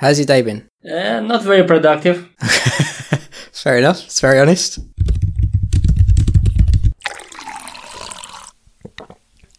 How's your day been? Uh, not very productive. Fair enough. It's very honest.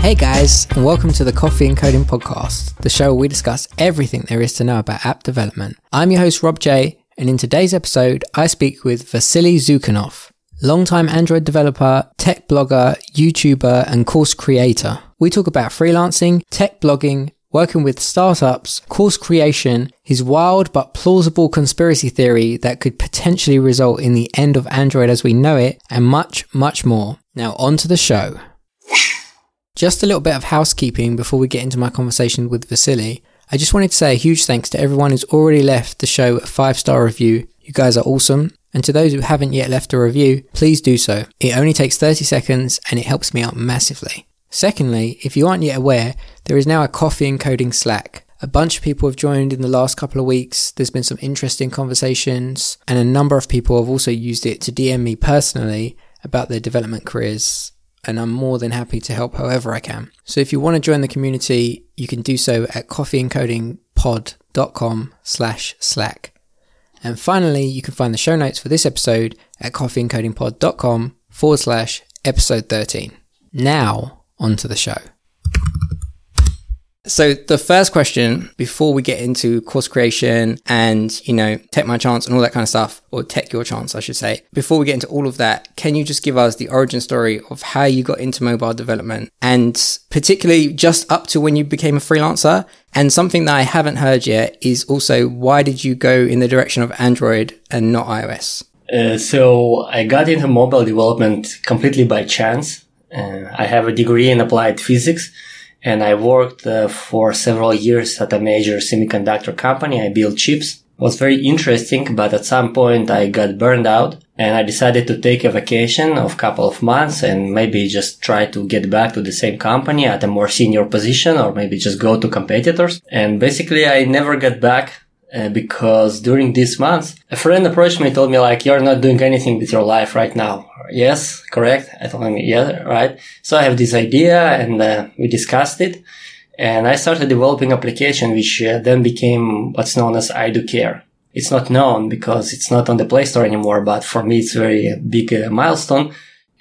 Hey guys, and welcome to the Coffee and Coding Podcast, the show where we discuss everything there is to know about app development. I'm your host, Rob J, and in today's episode, I speak with Vasiliy Zukanov, longtime Android developer, tech blogger, YouTuber, and course creator. We talk about freelancing, tech blogging, working with startups, course creation, his wild but plausible conspiracy theory that could potentially result in the end of Android as we know it, and much, much more. Now, on to the show. Just a little bit of housekeeping before we get into my conversation with Vasiliy. I just wanted to say a huge thanks to everyone who's already left the show a five star review. You guys are awesome. And to those who haven't yet left a review, please do so. It only takes 30 seconds and it helps me out massively. Secondly, if you aren't yet aware, there is now a coffee and coding Slack. A bunch of people have joined in the last couple of weeks. There's been some interesting conversations, and a number of people have also used it to DM me personally about their development careers and I'm more than happy to help however I can. So if you want to join the community, you can do so at coffeeandcodingpod.com slash slack. And finally, you can find the show notes for this episode at coffeeandcodingpod.com forward slash episode 13. Now, onto the show. So the first question before we get into course creation and, you know, tech my chance and all that kind of stuff, or tech your chance, I should say. Before we get into all of that, can you just give us the origin story of how you got into mobile development and particularly just up to when you became a freelancer? And something that I haven't heard yet is also why did you go in the direction of Android and not iOS? Uh, so I got into mobile development completely by chance. Uh, I have a degree in applied physics and I worked uh, for several years at a major semiconductor company. I built chips. It was very interesting, but at some point I got burned out and I decided to take a vacation of couple of months and maybe just try to get back to the same company at a more senior position or maybe just go to competitors. And basically I never got back uh, because during these months, a friend approached me and told me like, you're not doing anything with your life right now. Yes, correct. I told him, yeah, right. So I have this idea and uh, we discussed it and I started developing application, which uh, then became what's known as I do care. It's not known because it's not on the Play Store anymore, but for me, it's very big uh, milestone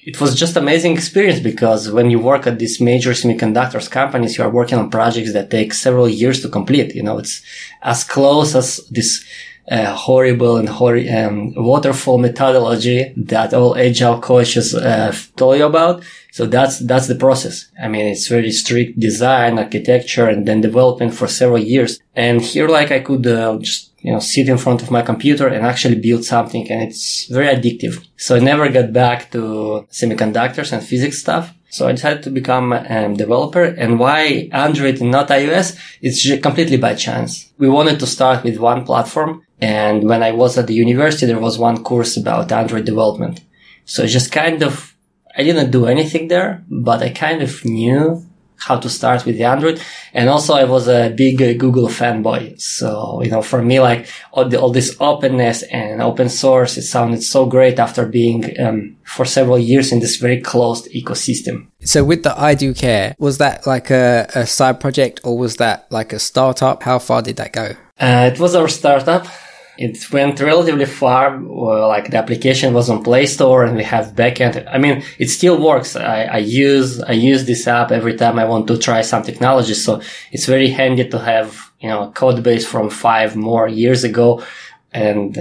it was just amazing experience because when you work at these major semiconductors companies, you are working on projects that take several years to complete. You know, it's as close as this uh, horrible and hor- um, waterfall methodology that all agile coaches uh, told you about. So that's that's the process. I mean, it's very strict design, architecture, and then development for several years. And here, like, I could uh, just you know, sit in front of my computer and actually build something. And it's very addictive. So I never got back to semiconductors and physics stuff. So I decided to become a developer. And why Android and not iOS? It's completely by chance. We wanted to start with one platform. And when I was at the university, there was one course about Android development. So just kind of, I didn't do anything there, but I kind of knew how to start with the Android. And also I was a big uh, Google fanboy. So, you know, for me, like all, the, all this openness and open source, it sounded so great after being, um, for several years in this very closed ecosystem. So with the I Do Care, was that like a, a side project or was that like a startup? How far did that go? Uh, it was our startup it went relatively far. Well, like the application was on Play Store and we have backend. I mean, it still works. I, I, use, I use this app every time I want to try some technology. So it's very handy to have, you know, a code base from five more years ago. And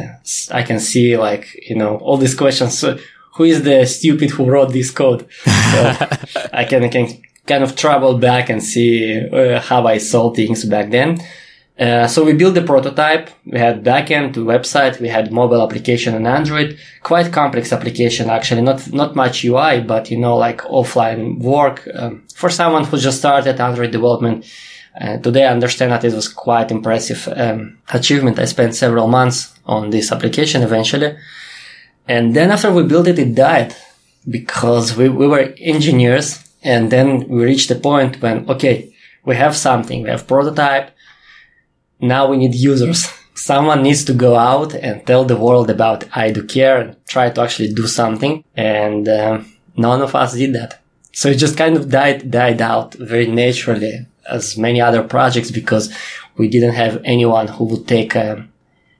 I can see like, you know, all these questions. So who is the stupid who wrote this code? So I can, I can kind of travel back and see uh, how I saw things back then. Uh, so we built the prototype. We had backend website. We had mobile application on Android. Quite complex application, actually. Not not much UI, but you know, like offline work um, for someone who just started Android development. Uh, today, I understand that it was quite impressive um, achievement. I spent several months on this application eventually, and then after we built it, it died because we we were engineers, and then we reached the point when okay, we have something. We have prototype now we need users. Someone needs to go out and tell the world about I do care and try to actually do something. And uh, none of us did that. So it just kind of died, died out very naturally as many other projects because we didn't have anyone who would take a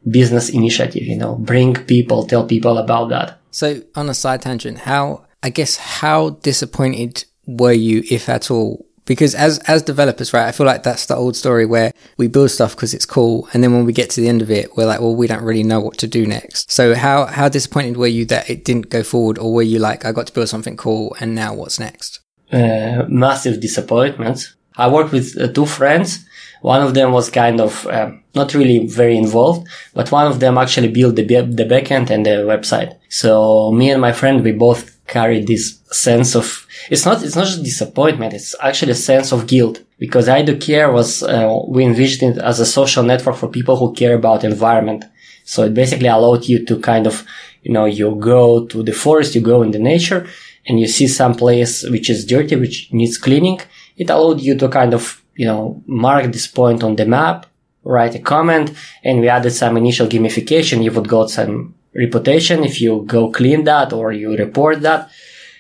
business initiative, you know, bring people, tell people about that. So on a side tangent, how, I guess, how disappointed were you, if at all, because as as developers right i feel like that's the old story where we build stuff because it's cool and then when we get to the end of it we're like well we don't really know what to do next. So how how disappointed were you that it didn't go forward or were you like i got to build something cool and now what's next? Uh, massive disappointment i worked with uh, two friends one of them was kind of uh, not really very involved, but one of them actually built the, the backend and the website. So me and my friend, we both carried this sense of it's not it's not just disappointment it's actually a sense of guilt. Because I do care was uh, we envisioned it as a social network for people who care about environment. So it basically allowed you to kind of you know you go to the forest you go in the nature and you see some place which is dirty which needs cleaning. It allowed you to kind of you know mark this point on the map write a comment and we added some initial gamification you would got some reputation if you go clean that or you report that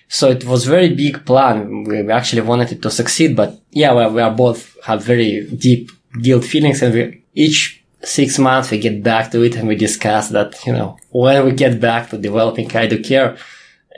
so it was very big plan. We actually wanted it to succeed, but yeah, we, are both have very deep guilt feelings and we each six months we get back to it and we discuss that, you know, when we get back to developing I do care,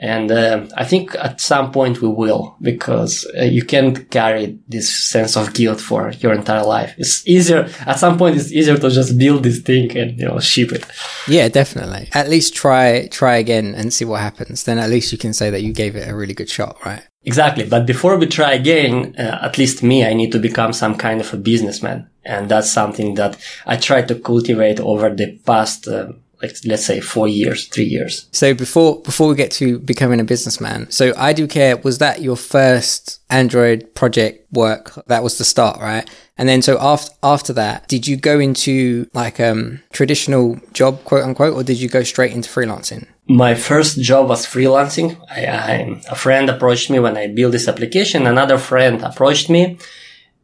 and uh, I think at some point we will, because uh, you can't carry this sense of guilt for your entire life. It's easier, at some point it's easier to just build this thing and, you know, ship it. Yeah, definitely. At least try, try again and see what happens. Then at least you can say that you gave it a really good shot, right? Exactly. But before we try again, uh, at least me, I need to become some kind of a businessman. And that's something that I try to cultivate over the past uh, like let's say four years, three years. So before before we get to becoming a businessman, so I do care was that your first Android project work? That was the start, right? And then so after after that, did you go into like um traditional job, quote unquote, or did you go straight into freelancing? My first job was freelancing. I, I, a friend approached me when I built this application. Another friend approached me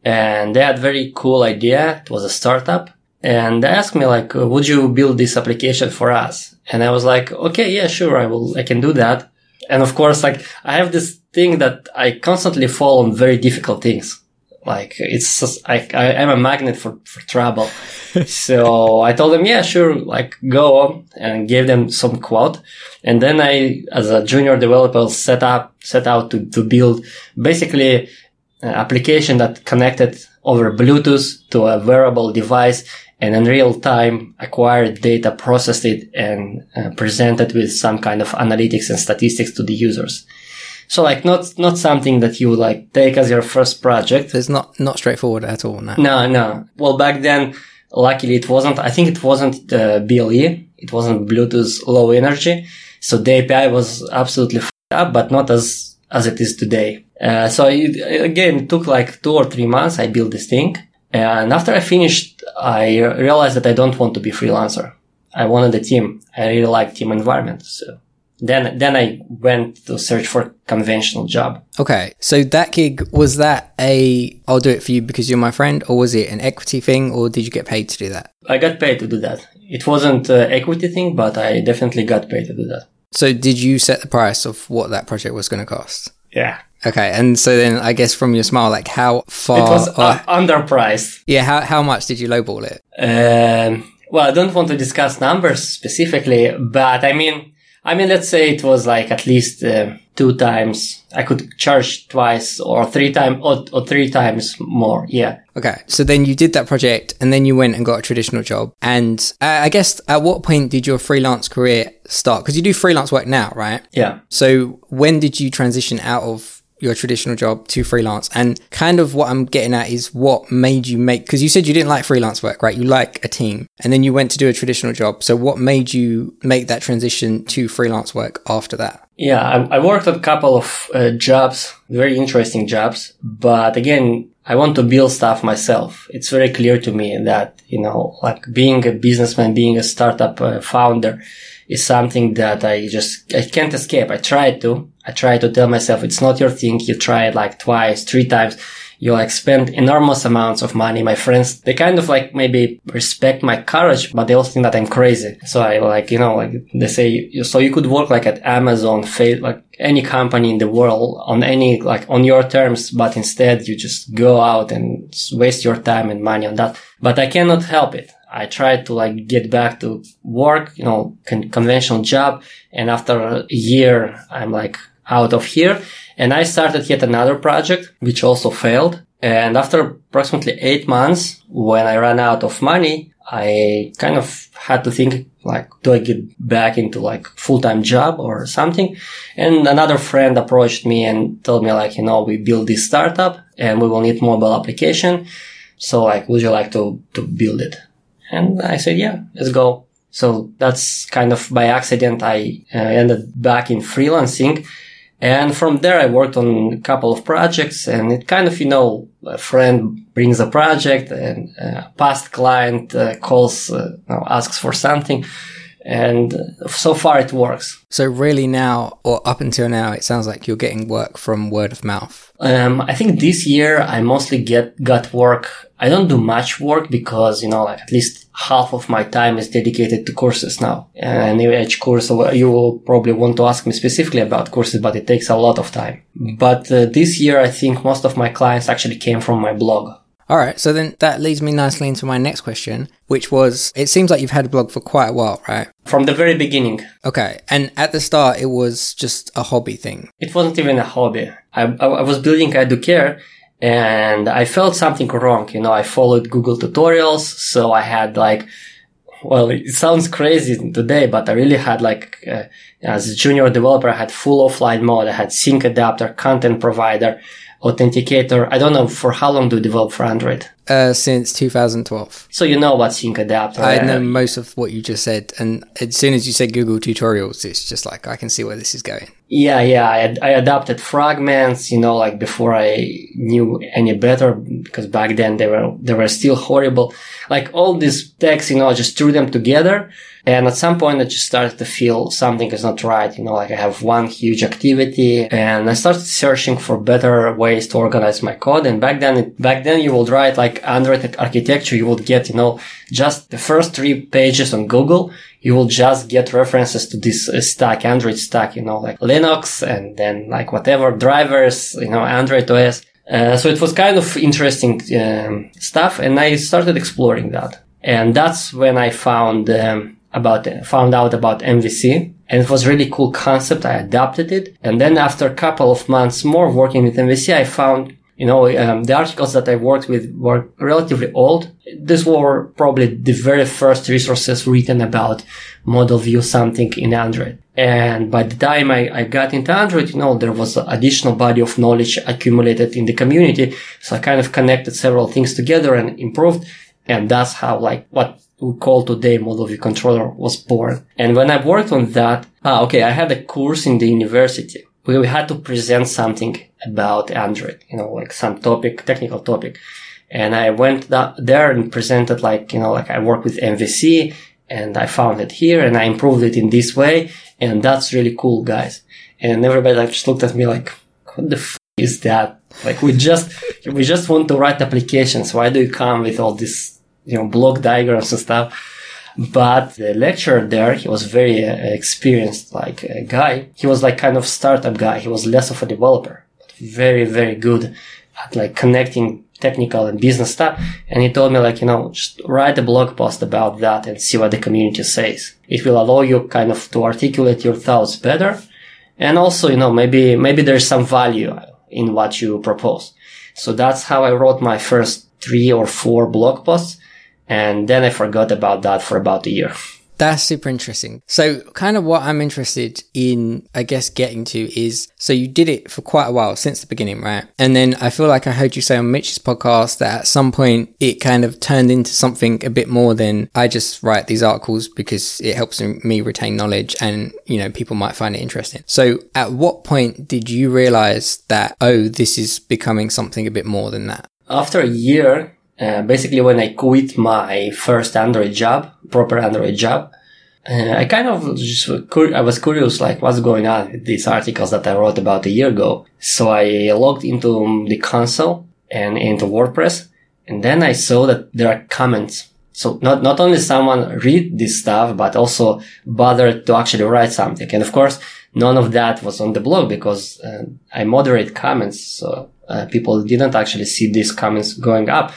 and they had very cool idea. It was a startup and they asked me like, would you build this application for us? And I was like, okay, yeah, sure. I will, I can do that. And of course, like I have this thing that I constantly fall on very difficult things. Like it's just, I, I am a magnet for, for trouble. so I told them, yeah, sure. Like go on and gave them some quote. And then I, as a junior developer, set up, set out to, to build basically an application that connected over Bluetooth to a wearable device and in real time acquired data, processed it and uh, presented with some kind of analytics and statistics to the users. So like not, not something that you like take as your first project. It's not, not straightforward at all. No. No, no. Well, back then, luckily it wasn't, I think it wasn't uh, BLE. It wasn't Bluetooth low energy. So the API was absolutely up, but not as, as it is today. Uh, so it, again, it took like two or three months. I built this thing. And after I finished, I realized that I don't want to be freelancer. I wanted a team. I really like team environment. So then, then I went to search for conventional job. Okay. So that gig, was that a, I'll do it for you because you're my friend or was it an equity thing or did you get paid to do that? I got paid to do that. It wasn't an equity thing, but I definitely got paid to do that. So did you set the price of what that project was going to cost? Yeah. Okay, and so then I guess from your smile, like how far? It was uh, underpriced. Yeah, how how much did you lowball it? Um, well, I don't want to discuss numbers specifically, but I mean, I mean, let's say it was like at least uh, two times. I could charge twice or three times or, or, three times more. Yeah. Okay. So then you did that project and then you went and got a traditional job. And uh, I guess at what point did your freelance career start? Because you do freelance work now, right? Yeah. So when did you transition out of your traditional job to freelance. And kind of what I'm getting at is what made you make because you said you didn't like freelance work right? You like a team. And then you went to do a traditional job. So what made you make that transition to freelance work after that? Yeah I, I worked a couple of uh, jobs very interesting jobs. But again I want to build stuff myself. It's very clear to me that, you know, like being a businessman, being a startup uh, founder is something that I just, I can't escape. I tried to, I try to tell myself it's not your thing. You try it like twice, three times. you like spend enormous amounts of money. My friends, they kind of like maybe respect my courage, but they also think that I'm crazy. So I like, you know, like they say, so you could work like at Amazon, like any company in the world on any, like on your terms, but instead you just go out and waste your time and money on that. But I cannot help it. I tried to like get back to work, you know, con- conventional job. And after a year, I'm like out of here. And I started yet another project, which also failed. And after approximately eight months, when I ran out of money, I kind of had to think like, do I get back into like full-time job or something? And another friend approached me and told me like, you know, we build this startup and we will need mobile application. So like, would you like to, to build it? And I said, yeah, let's go. So that's kind of by accident. I uh, ended back in freelancing. And from there, I worked on a couple of projects and it kind of, you know, a friend brings a project and a past client uh, calls, uh, asks for something. And so far it works. So really now, or up until now, it sounds like you're getting work from word of mouth. Um, I think this year I mostly get, got work. I don't do much work because, you know, like at least half of my time is dedicated to courses now. And each course, you will probably want to ask me specifically about courses, but it takes a lot of time. But uh, this year, I think most of my clients actually came from my blog. All right. So then that leads me nicely into my next question, which was it seems like you've had a blog for quite a while, right? From the very beginning. Okay. And at the start, it was just a hobby thing. It wasn't even a hobby. I, I, I was building I Do Care and I felt something wrong. You know, I followed Google tutorials. So I had like, well, it sounds crazy today, but I really had like, uh, as a junior developer, I had full offline mode. I had sync adapter, content provider, authenticator. I don't know for how long do you develop for Android? Uh, since 2012. So you know what sync adapter. I know most of what you just said, and as soon as you said Google tutorials, it's just like I can see where this is going. Yeah, yeah. I, I adapted fragments, you know, like before I knew any better, because back then they were they were still horrible. Like all these texts, you know, I just threw them together and at some point, I just started to feel something is not right. You know, like I have one huge activity and I started searching for better ways to organize my code. And back then, back then you would write like Android architecture. You would get, you know, just the first three pages on Google. You will just get references to this uh, stack, Android stack, you know, like Linux and then like whatever drivers, you know, Android OS. Uh, so it was kind of interesting um, stuff, and I started exploring that. And that's when I found um, about found out about MVC and it was really cool concept. I adopted it. And then after a couple of months more working with MVC, I found, you know, um, the articles that I worked with were relatively old. These were probably the very first resources written about model view something in Android. And by the time I, I got into Android, you know, there was additional body of knowledge accumulated in the community. So I kind of connected several things together and improved. And that's how like what we call today model view controller was born. And when I worked on that, ah, okay, I had a course in the university where we had to present something about Android, you know, like some topic, technical topic. And I went there and presented like, you know, like I work with MVC and I found it here and I improved it in this way. And that's really cool, guys. And everybody like just looked at me like, what the f- is that? Like we just, we just want to write applications. Why do you come with all this you know, block diagrams and stuff. But the lecturer there, he was very uh, experienced, like a guy. He was like kind of startup guy. He was less of a developer, but very, very good at like connecting technical and business stuff. And he told me like, you know, just write a blog post about that and see what the community says. It will allow you kind of to articulate your thoughts better. And also, you know, maybe, maybe there's some value in what you propose. So that's how I wrote my first three or four blog posts. And then I forgot about that for about a year. That's super interesting. So, kind of what I'm interested in, I guess, getting to is so you did it for quite a while since the beginning, right? And then I feel like I heard you say on Mitch's podcast that at some point it kind of turned into something a bit more than I just write these articles because it helps me retain knowledge and, you know, people might find it interesting. So, at what point did you realize that, oh, this is becoming something a bit more than that? After a year, uh, basically when I quit my first Android job, proper Android job, uh, I kind of just, I was curious, like, what's going on with these articles that I wrote about a year ago. So I logged into the console and into WordPress. And then I saw that there are comments. So not, not only someone read this stuff, but also bothered to actually write something. And of course, none of that was on the blog because uh, I moderate comments. So uh, people didn't actually see these comments going up.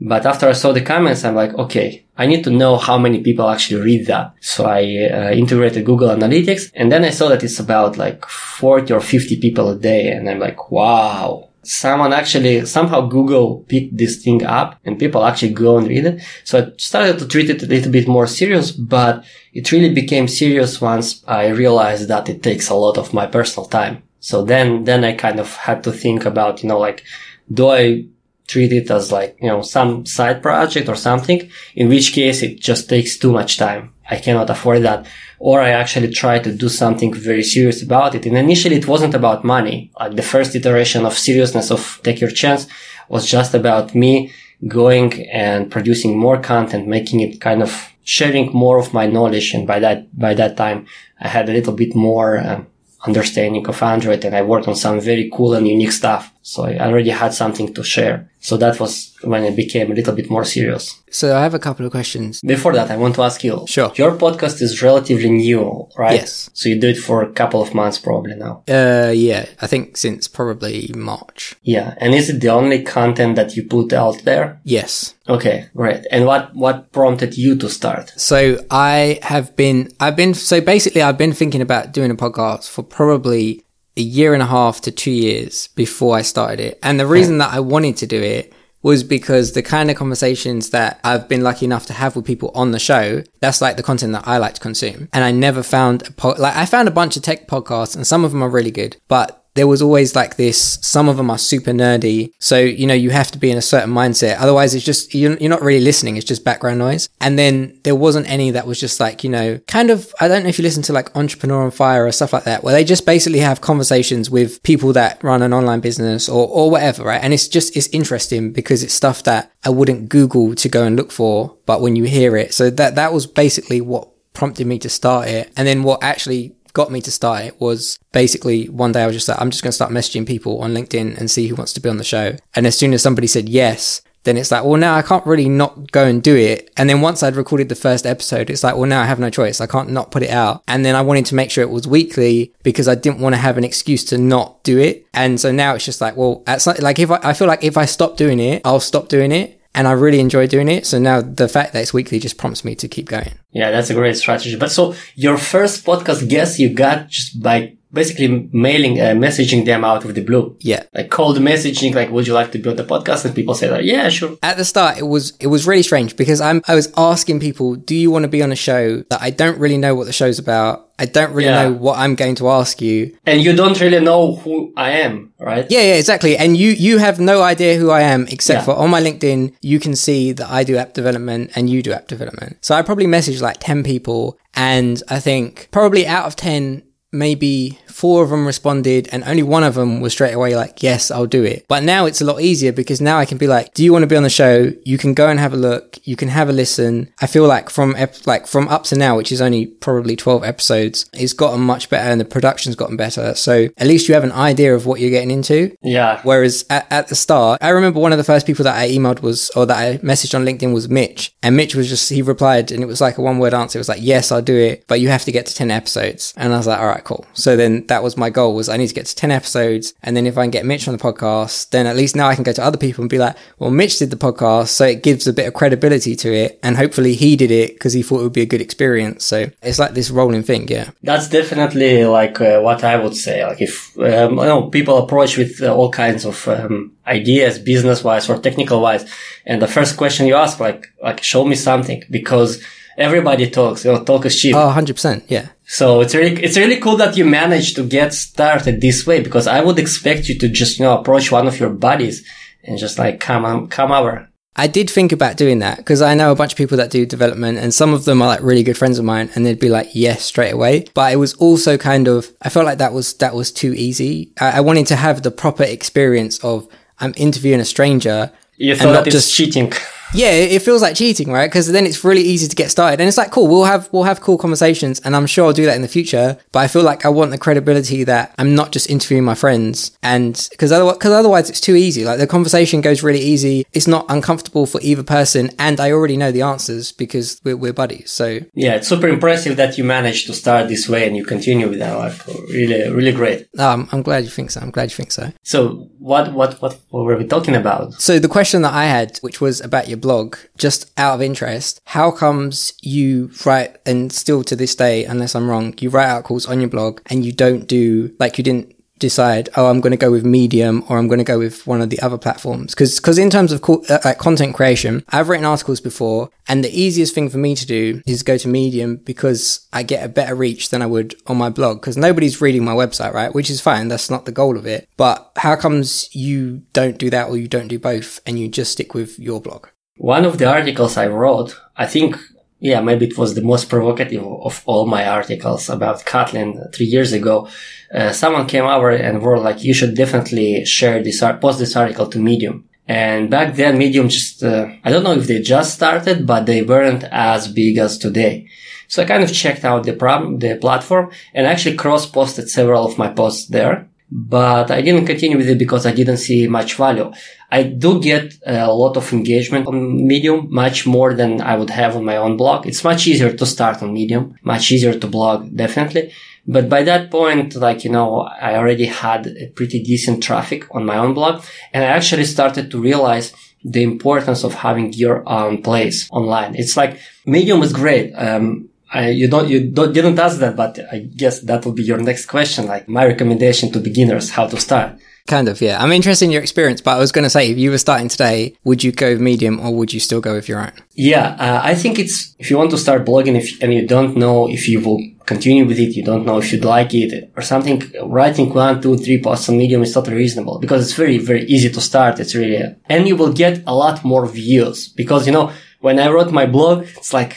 But after I saw the comments, I'm like, okay, I need to know how many people actually read that. So I uh, integrated Google Analytics and then I saw that it's about like 40 or 50 people a day. And I'm like, wow, someone actually, somehow Google picked this thing up and people actually go and read it. So I started to treat it a little bit more serious, but it really became serious once I realized that it takes a lot of my personal time. So then, then I kind of had to think about, you know, like, do I treat it as like, you know, some side project or something, in which case it just takes too much time. I cannot afford that. Or I actually try to do something very serious about it. And initially it wasn't about money. Like the first iteration of seriousness of Tech Your Chance was just about me going and producing more content, making it kind of sharing more of my knowledge. And by that, by that time, I had a little bit more um, understanding of Android and I worked on some very cool and unique stuff. So I already had something to share. So that was when it became a little bit more serious. So I have a couple of questions. Before that, I want to ask you. Sure. Your podcast is relatively new, right? Yes. So you do it for a couple of months probably now. Uh, yeah, I think since probably March. Yeah. And is it the only content that you put out there? Yes. Okay, great. And what, what prompted you to start? So I have been, I've been, so basically I've been thinking about doing a podcast for probably a year and a half to two years before I started it. And the reason that I wanted to do it was because the kind of conversations that I've been lucky enough to have with people on the show, that's like the content that I like to consume. And I never found a po- like I found a bunch of tech podcasts and some of them are really good, but there was always like this some of them are super nerdy so you know you have to be in a certain mindset. Otherwise it's just you're, you're not really listening it's just background noise. And then there wasn't any that was just like you know kind of i don't know if you listen to like entrepreneur on fire or stuff like that where they just basically have conversations with people that run an online business or or whatever right? And it's just it's interesting because it's stuff that i wouldn't google to go and look for but when you hear it. So that that was basically what prompted me to start it. And then what actually got me to start it was basically one day I was just like, I'm just going to start messaging people on LinkedIn and see who wants to be on the show. And as soon as somebody said yes, then it's like, well, now I can't really not go and do it. And then once I'd recorded the first episode, it's like, well, now I have no choice. I can't not put it out. And then I wanted to make sure it was weekly because I didn't want to have an excuse to not do it. And so now it's just like, well, at some, like if I, I feel like if I stop doing it, I'll stop doing it and I really enjoy doing it. So now the fact that it's weekly just prompts me to keep going. Yeah, that's a great strategy. But so your first podcast guest you got just by basically mailing, uh, messaging them out of the blue. Yeah. Like cold messaging, like, would you like to be on the podcast? And people say like, yeah, sure. At the start, it was, it was really strange because I'm, I was asking people, do you want to be on a show that I don't really know what the show's about? I don't really Yeah. know what I'm going to ask you. And you don't really know who I am, right? Yeah, yeah, exactly. And you, you have no idea who I am except Yeah. for on my LinkedIn, you can see that I do app development and you do app development. So I probably messaged like 10 people and I think probably out of 10, maybe four of them responded and only one of them was straight away like, yes, I'll do it. But now it's a lot easier because now I can be like, do you want to be on the show? You can go and have a look. You can have a listen. I feel like from, ep- like from up to now, which is only probably 12 episodes, it's gotten much better and the production's gotten better. So at least you have an idea of what you're getting into. Yeah. Whereas at, at the start, I remember one of the first people that I emailed was, or that I messaged on LinkedIn was Mitch. And Mitch was just, he replied and it was like a one word answer. It was like, yes, I'll do it, but you have to get to 10 episodes. And I was like, all right, cool. So then that was my goal was I need to get to 10 episodes. And then if I can get Mitch on the podcast, then at least now I can go to other people and be like, well, Mitch did the podcast. So it gives a bit of credibility to it. And hopefully he did it because he thought it would be a good experience. So it's like this rolling thing. Yeah. That's definitely like uh, what I would say. Like if um, you know people approach with uh, all kinds of um, ideas, business wise or technical wise, and the first question you ask, like like show me something, because everybody talks. You know, talk is cheap. Oh, 100%. Yeah. So it's really it's really cool that you managed to get started this way. Because I would expect you to just you know approach one of your buddies and just like come on, come over. I did think about doing that because I know a bunch of people that do development and some of them are like really good friends of mine and they'd be like, yes, straight away. But it was also kind of, I felt like that was, that was too easy. I, I wanted to have the proper experience of I'm interviewing a stranger You And thought not it's just- cheating. yeah, it feels like cheating, right? Because then it's really easy to get started, and it's like, cool, we'll have we'll have cool conversations, and I'm sure I'll do that in the future. But I feel like I want the credibility that I'm not just interviewing my friends, and because otherwise, because otherwise it's too easy. Like the conversation goes really easy. It's not uncomfortable for either person, and I already know the answers because we're, we're buddies. So yeah, it's super impressive that you managed to start this way and you continue with that. Like really, really great. Um, I'm glad you think so. I'm glad you think so. So what what what, what were we talking about? So the question that I had, which was about your blog, just out of interest, how comes you write and still to this day, unless I'm wrong, you write articles on your blog and you don't do like you didn't decide, oh, I'm going to go with Medium or I'm going to go with one of the other platforms. Because because in terms of co- uh, like content creation, I've written articles before, and the easiest thing for me to do is go to Medium because I get a better reach than I would on my blog. Because nobody's reading my website, right? Which is fine. That's not the goal of it. But how comes you don't do that or you don't do both and you just stick with your blog? One of the articles I wrote, I think yeah, maybe it was the most provocative of all my articles about Kotlin three years ago. Uh, someone came over and were like, you should definitely share this, post this article to Medium. And back then, Medium just, uh, I don't know if they just started, but they weren't as big as today. So I kind of checked out the problem, the platform and actually cross-posted several of my posts there but I didn't continue with it because I didn't see much value. I do get a lot of engagement on Medium, much more than I would have on my own blog. It's much easier to start on Medium, much easier to blog, definitely. But by that point, like, you know, I already had a pretty decent traffic on my own blog and I actually started to realize the importance of having your own place online. It's like Medium is great. Um, I, you don't, you don't, didn't ask that, but I guess that will be your next question. Like my recommendation to beginners, how to start. Kind of, yeah. I'm interested in your experience, but I was going to say, if you were starting today, would you go Medium or would you still go with your own? Yeah, uh, I think it's, if you want to start blogging if, and you don't know if you will continue with it, you don't know if you'd like it or something, writing one, two, three posts on Medium is totally reasonable because it's very, very easy to start. It's really, and you will get a lot more views because, you know, when I wrote my blog, it's like,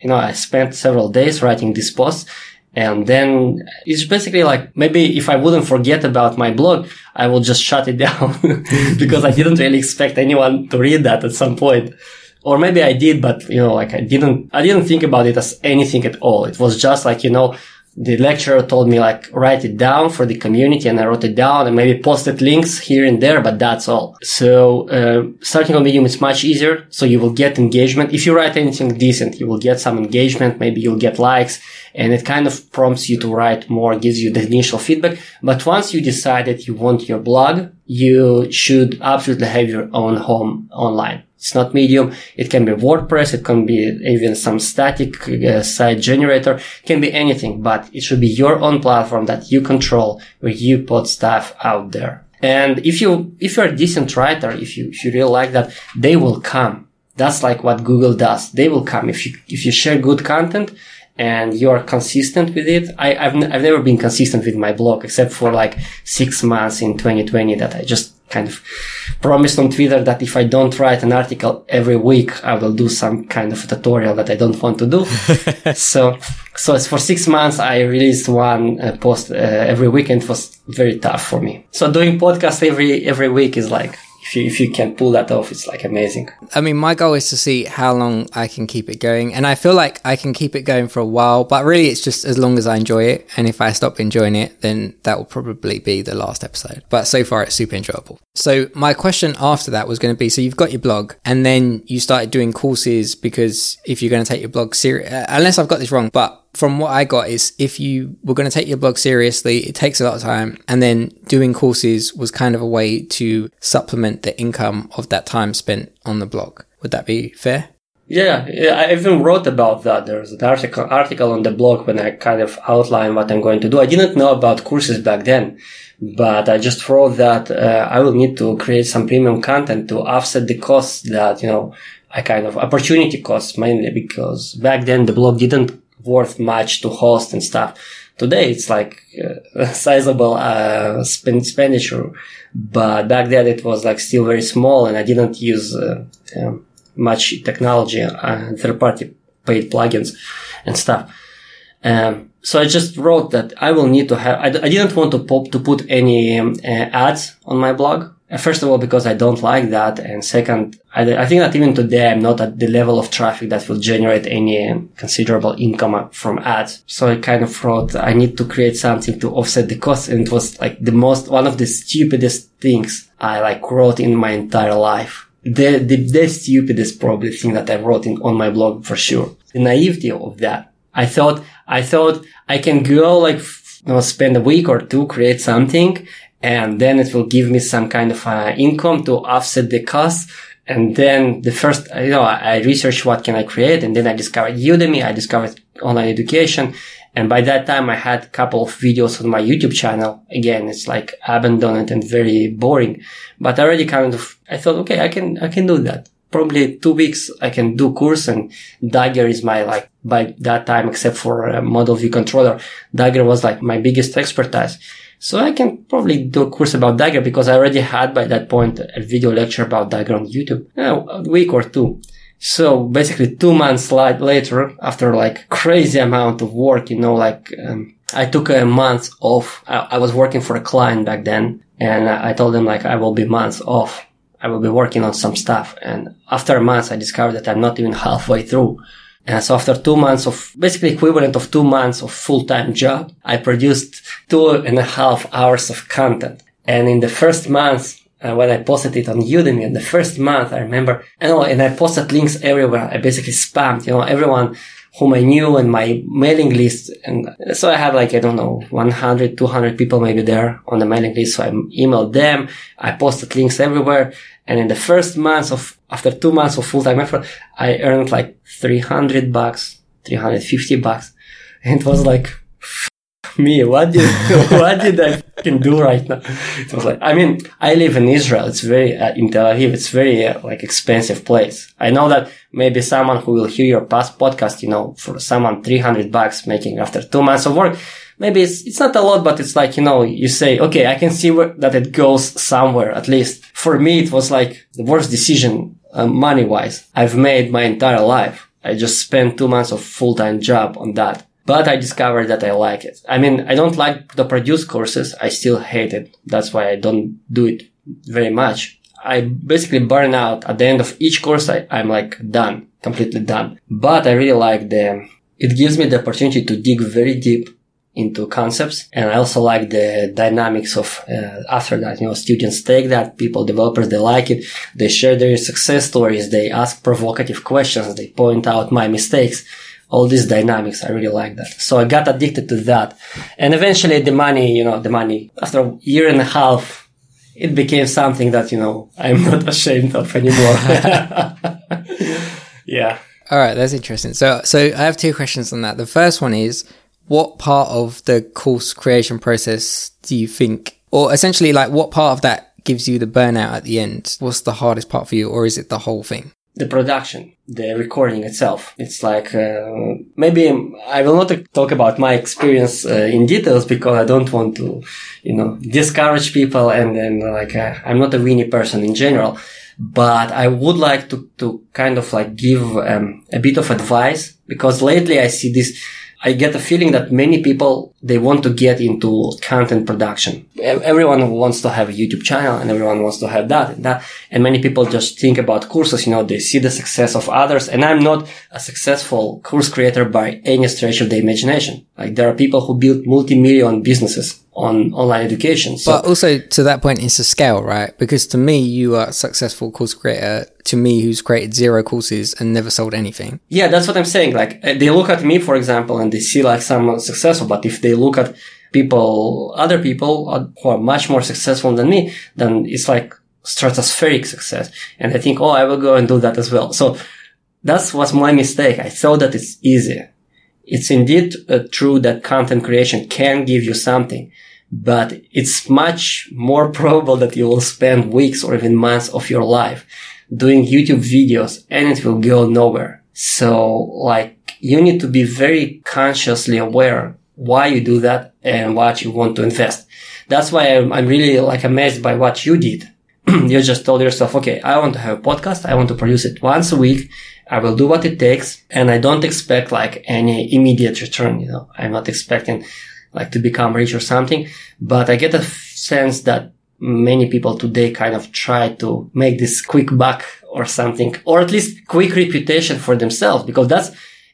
you know, I spent several days writing this post. And then it's basically like maybe if I wouldn't forget about my blog, I will just shut it down because I didn't really expect anyone to read that at some point. Or maybe I did, but you know, like I didn't, I didn't think about it as anything at all. It was just like, you know, the lecturer told me like write it down for the community and I wrote it down and maybe posted links here and there, but that's all. So, uh, starting on Medium is much easier. So you will get engagement. If you write anything decent, you will get some engagement. Maybe you'll get likes and it kind of prompts you to write more, gives you the initial feedback. But once you decide that you want your blog, you should absolutely have your own home online. It's not Medium. It can be WordPress. It can be even some static uh, site generator. It can be anything, but it should be your own platform that you control where you put stuff out there. And if you, if you're a decent writer, if you, if you really like that, they will come. That's like what Google does. They will come. If you, if you share good content, and you're consistent with it. I, have n- I've never been consistent with my blog except for like six months in 2020 that I just kind of promised on Twitter that if I don't write an article every week, I will do some kind of tutorial that I don't want to do. so, so it's for six months, I released one uh, post uh, every weekend was very tough for me. So doing podcast every, every week is like, if you, if you can pull that off, it's like amazing. I mean, my goal is to see how long I can keep it going. And I feel like I can keep it going for a while, but really it's just as long as I enjoy it. And if I stop enjoying it, then that will probably be the last episode. But so far it's super enjoyable. So my question after that was going to be, so you've got your blog and then you started doing courses because if you're going to take your blog serious, uh, unless I've got this wrong, but from what I got is if you were going to take your blog seriously, it takes a lot of time. And then doing courses was kind of a way to supplement the income of that time spent on the blog. Would that be fair? Yeah, I even wrote about that. There's an article, article on the blog when I kind of outline what I'm going to do. I didn't know about courses back then, but I just wrote that uh, I will need to create some premium content to offset the costs that, you know, I kind of opportunity costs mainly because back then the blog didn't worth much to host and stuff. Today it's like uh, a sizable uh, expenditure, but back then it was like still very small, and I didn't use uh, um, much technology, uh, third-party paid plugins and stuff. Um, so I just wrote that I will need to have. I, I didn't want to pop to put any um, uh, ads on my blog First of all, because I don't like that. And second, I, I, think that even today I'm not at the level of traffic that will generate any considerable income from ads. So I kind of thought I need to create something to offset the cost. And it was like the most, one of the stupidest things I like wrote in my entire life. The, the, the stupidest probably thing that I wrote in, on my blog for sure. The naivety of that. I thought, I thought I can go like, you know, spend a week or two, create something and then it will give me some kind of uh, income to offset the cost. And then the first, you know, I researched what can I create and then I discovered Udemy. I discovered online education. And by that time, I had a couple of videos on my YouTube channel. Again, it's like abandoned and very boring, but I already kind of, I thought, okay, I can, I can do that. Probably two weeks I can do course and Dagger is my like, by that time, except for model view controller, Dagger was like my biggest expertise. So I can probably do a course about Dagger because I already had by that point a video lecture about Dagger on YouTube, you a week or two. So basically two months later, after like crazy amount of work, you know, like, um, I took a month off. I, I, was working for a client back then and I told them like I will be months off. I will be working on some stuff. And after a month, I discovered that I'm not even halfway through. And so after two months of basically equivalent of two months of full-time job, I produced two and a half hours of content. And in the first month, uh, when I posted it on Udemy in the first month, I remember, you know, and I posted links everywhere. I basically spammed, you know, everyone whom I knew and my mailing list. And so I had like, I don't know, 100, 200 people maybe there on the mailing list. So I emailed them. I posted links everywhere. And in the first months of, after two months of full-time effort, I earned like 300 bucks, 350 bucks. And it was like, me, what did, what did I can do right now? It was like, I mean, I live in Israel. It's very, uh, in Tel Aviv, it's very, uh, like, expensive place. I know that maybe someone who will hear your past podcast, you know, for someone 300 bucks making after two months of work, maybe it's, it's not a lot, but it's like, you know, you say, okay, I can see where, that it goes somewhere, at least. For me, it was like the worst decision, uh, money wise, I've made my entire life. I just spent two months of full-time job on that. But I discovered that I like it. I mean, I don't like the produce courses. I still hate it. That's why I don't do it very much. I basically burn out at the end of each course. I, I'm like done, completely done. But I really like the, it gives me the opportunity to dig very deep into concepts. And I also like the dynamics of uh, after that, you know, students take that, people, developers, they like it. They share their success stories. They ask provocative questions. They point out my mistakes. All these dynamics. I really like that. So I got addicted to that. And eventually the money, you know, the money after a year and a half, it became something that, you know, I'm not ashamed of anymore. yeah. All right. That's interesting. So, so I have two questions on that. The first one is, what part of the course creation process do you think, or essentially like what part of that gives you the burnout at the end? What's the hardest part for you, or is it the whole thing? The production, the recording itself. It's like, uh, maybe I will not talk about my experience uh, in details because I don't want to, you know, discourage people and then like, uh, I'm not a weenie person in general, but I would like to, to kind of like give um, a bit of advice because lately I see this I get a feeling that many people, they want to get into content production. Everyone wants to have a YouTube channel and everyone wants to have that and that. And many people just think about courses, you know, they see the success of others. And I'm not a successful course creator by any stretch of the imagination. Like there are people who build multi-million businesses on online education. So. But also to that point, it's a scale, right? Because to me, you are a successful course creator. To me, who's created zero courses and never sold anything. Yeah, that's what I'm saying. Like uh, they look at me, for example, and they see like someone successful. But if they look at people, other people who are much more successful than me, then it's like stratospheric success. And I think, oh, I will go and do that as well. So that's was my mistake. I thought that it's easy. It's indeed uh, true that content creation can give you something, but it's much more probable that you will spend weeks or even months of your life doing YouTube videos and it will go nowhere. So like you need to be very consciously aware why you do that and what you want to invest. That's why I'm, I'm really like amazed by what you did. you just told yourself, okay, I want to have a podcast. I want to produce it once a week. I will do what it takes and I don't expect like any immediate return. You know, I'm not expecting like to become rich or something, but I get a sense that many people today kind of try to make this quick buck or something, or at least quick reputation for themselves because that's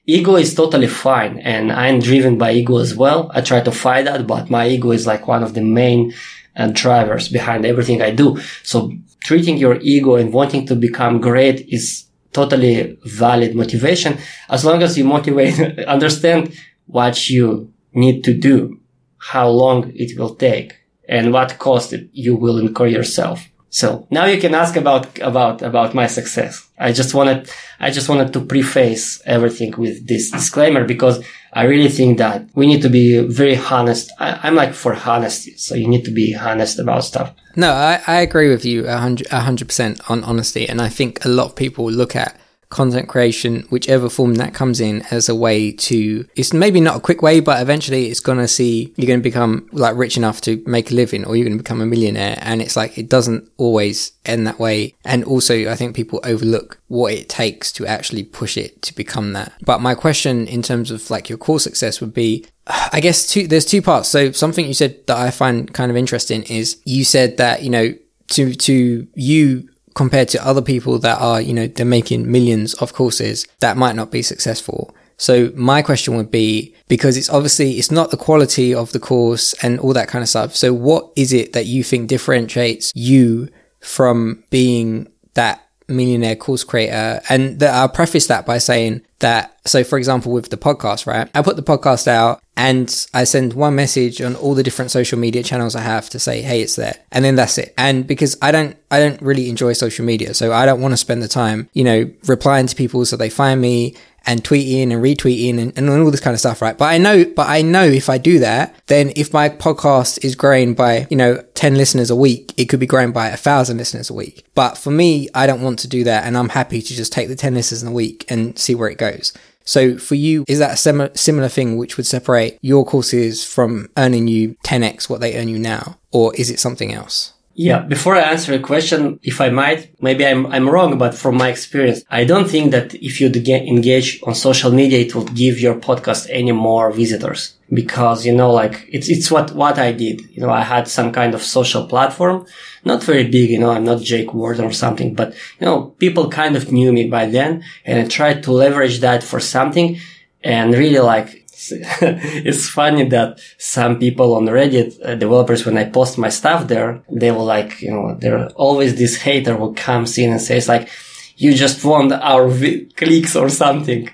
ego is totally fine. And I'm driven by ego as well. I try to fight that, but my ego is like one of the main uh, drivers behind everything I do. So treating your ego and wanting to become great is totally valid motivation as long as you motivate, understand what you need to do, how long it will take and what cost you will incur yourself. So now you can ask about, about, about my success. I just wanted, I just wanted to preface everything with this disclaimer because I really think that we need to be very honest. I, am like for honesty. So you need to be honest about stuff. No, I, I agree with you a hundred percent on honesty. And I think a lot of people look at content creation, whichever form that comes in as a way to, it's maybe not a quick way, but eventually it's going to see, you're going to become like rich enough to make a living or you're going to become a millionaire. And it's like, it doesn't always end that way. And also, I think people overlook what it takes to actually push it to become that. But my question in terms of like your core success would be, I guess two, there's two parts. So something you said that I find kind of interesting is you said that, you know, to, to you compared to other people that are, you know, they're making millions of courses that might not be successful. So my question would be because it's obviously it's not the quality of the course and all that kind of stuff. So what is it that you think differentiates you from being that millionaire course creator? And that I'll preface that by saying that so for example with the podcast, right? I put the podcast out and I send one message on all the different social media channels I have to say, hey, it's there. And then that's it. And because I don't, I don't really enjoy social media. So I don't want to spend the time, you know, replying to people so they find me and tweeting and retweeting and, and all this kind of stuff, right? But I know, but I know if I do that, then if my podcast is growing by, you know, 10 listeners a week, it could be growing by a thousand listeners a week. But for me, I don't want to do that. And I'm happy to just take the 10 listeners in a week and see where it goes. So for you, is that a similar, similar thing which would separate your courses from earning you 10x what they earn you now? Or is it something else? Yeah, before I answer the question, if I might, maybe I'm, I'm wrong, but from my experience, I don't think that if you engage on social media, it will give your podcast any more visitors. Because, you know, like, it's, it's what, what I did. You know, I had some kind of social platform, not very big, you know, I'm not Jake Wharton or something, but, you know, people kind of knew me by then and I tried to leverage that for something and really like it's funny that some people on Reddit, uh, developers, when I post my stuff there, they will like, you know, there always this hater who comes in and says like, you just want our vi- clicks or something.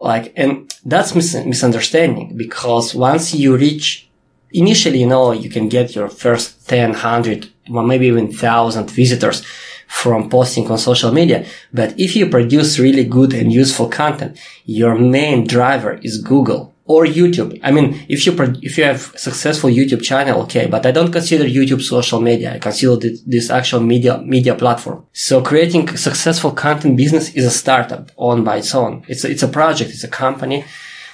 Like, and that's mis- misunderstanding because once you reach, initially, you know, you can get your first 10, 100, well, maybe even 1000 visitors from posting on social media. But if you produce really good and useful content, your main driver is Google or YouTube. I mean, if you if you have successful YouTube channel, okay, but I don't consider YouTube social media. I consider this, this actual media media platform. So creating successful content business is a startup on by its own. It's a, it's a project. It's a company.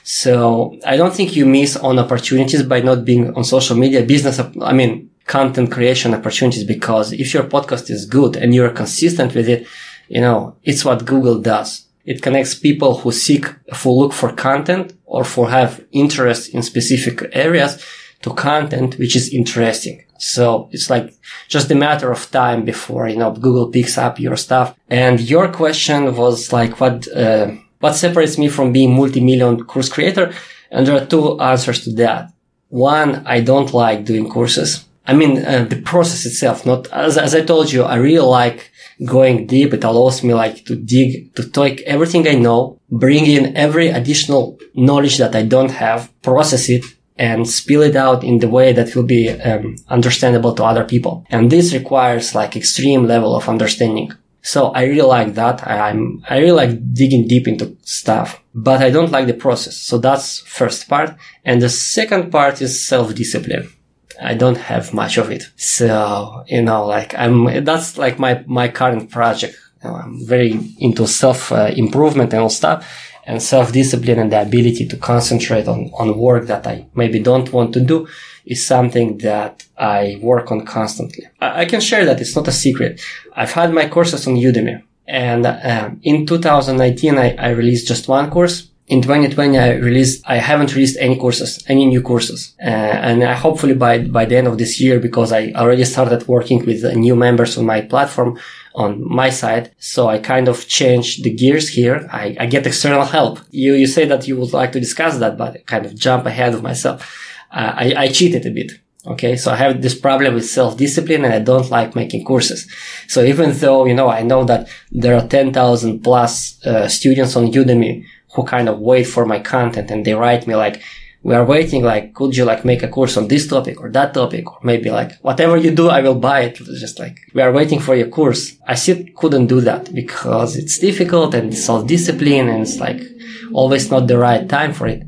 So I don't think you miss on opportunities by not being on social media business. I mean, content creation opportunities because if your podcast is good and you're consistent with it, you know, it's what Google does it connects people who seek, who look for content or for have interest in specific areas to content which is interesting. So it's like just a matter of time before, you know, Google picks up your stuff. And your question was like, what, uh, what separates me from being multi-million course creator? And there are two answers to that. One, I don't like doing courses. I mean, uh, the process itself, not, as, as I told you, I really like going deep. It allows me like to dig, to take everything I know, bring in every additional knowledge that I don't have, process it and spill it out in the way that will be um, understandable to other people. And this requires like extreme level of understanding. So I really like that. I, I'm, I really like digging deep into stuff, but I don't like the process. So that's first part. And the second part is self-discipline. I don't have much of it. So, you know, like I'm, that's like my, my current project. You know, I'm very into self uh, improvement and all stuff and self discipline and the ability to concentrate on, on work that I maybe don't want to do is something that I work on constantly. I, I can share that it's not a secret. I've had my courses on Udemy and um, in 2019, I, I released just one course in 2020, I released, I haven't released any courses, any new courses. Uh, and I hopefully by, by the end of this year, because I already started working with new members on my platform on my side. So I kind of changed the gears here. I, I get external help. You, you say that you would like to discuss that, but kind of jump ahead of myself. Uh, I, I cheated a bit. Okay. So I have this problem with self-discipline and I don't like making courses. So even though, you know, I know that there are 10,000 plus uh, students on Udemy who kind of wait for my content and they write me like, we are waiting, like, could you like make a course on this topic or that topic? Or maybe like, whatever you do, I will buy it. Just like, we are waiting for your course. I still couldn't do that because it's difficult and self-discipline and it's like always not the right time for it.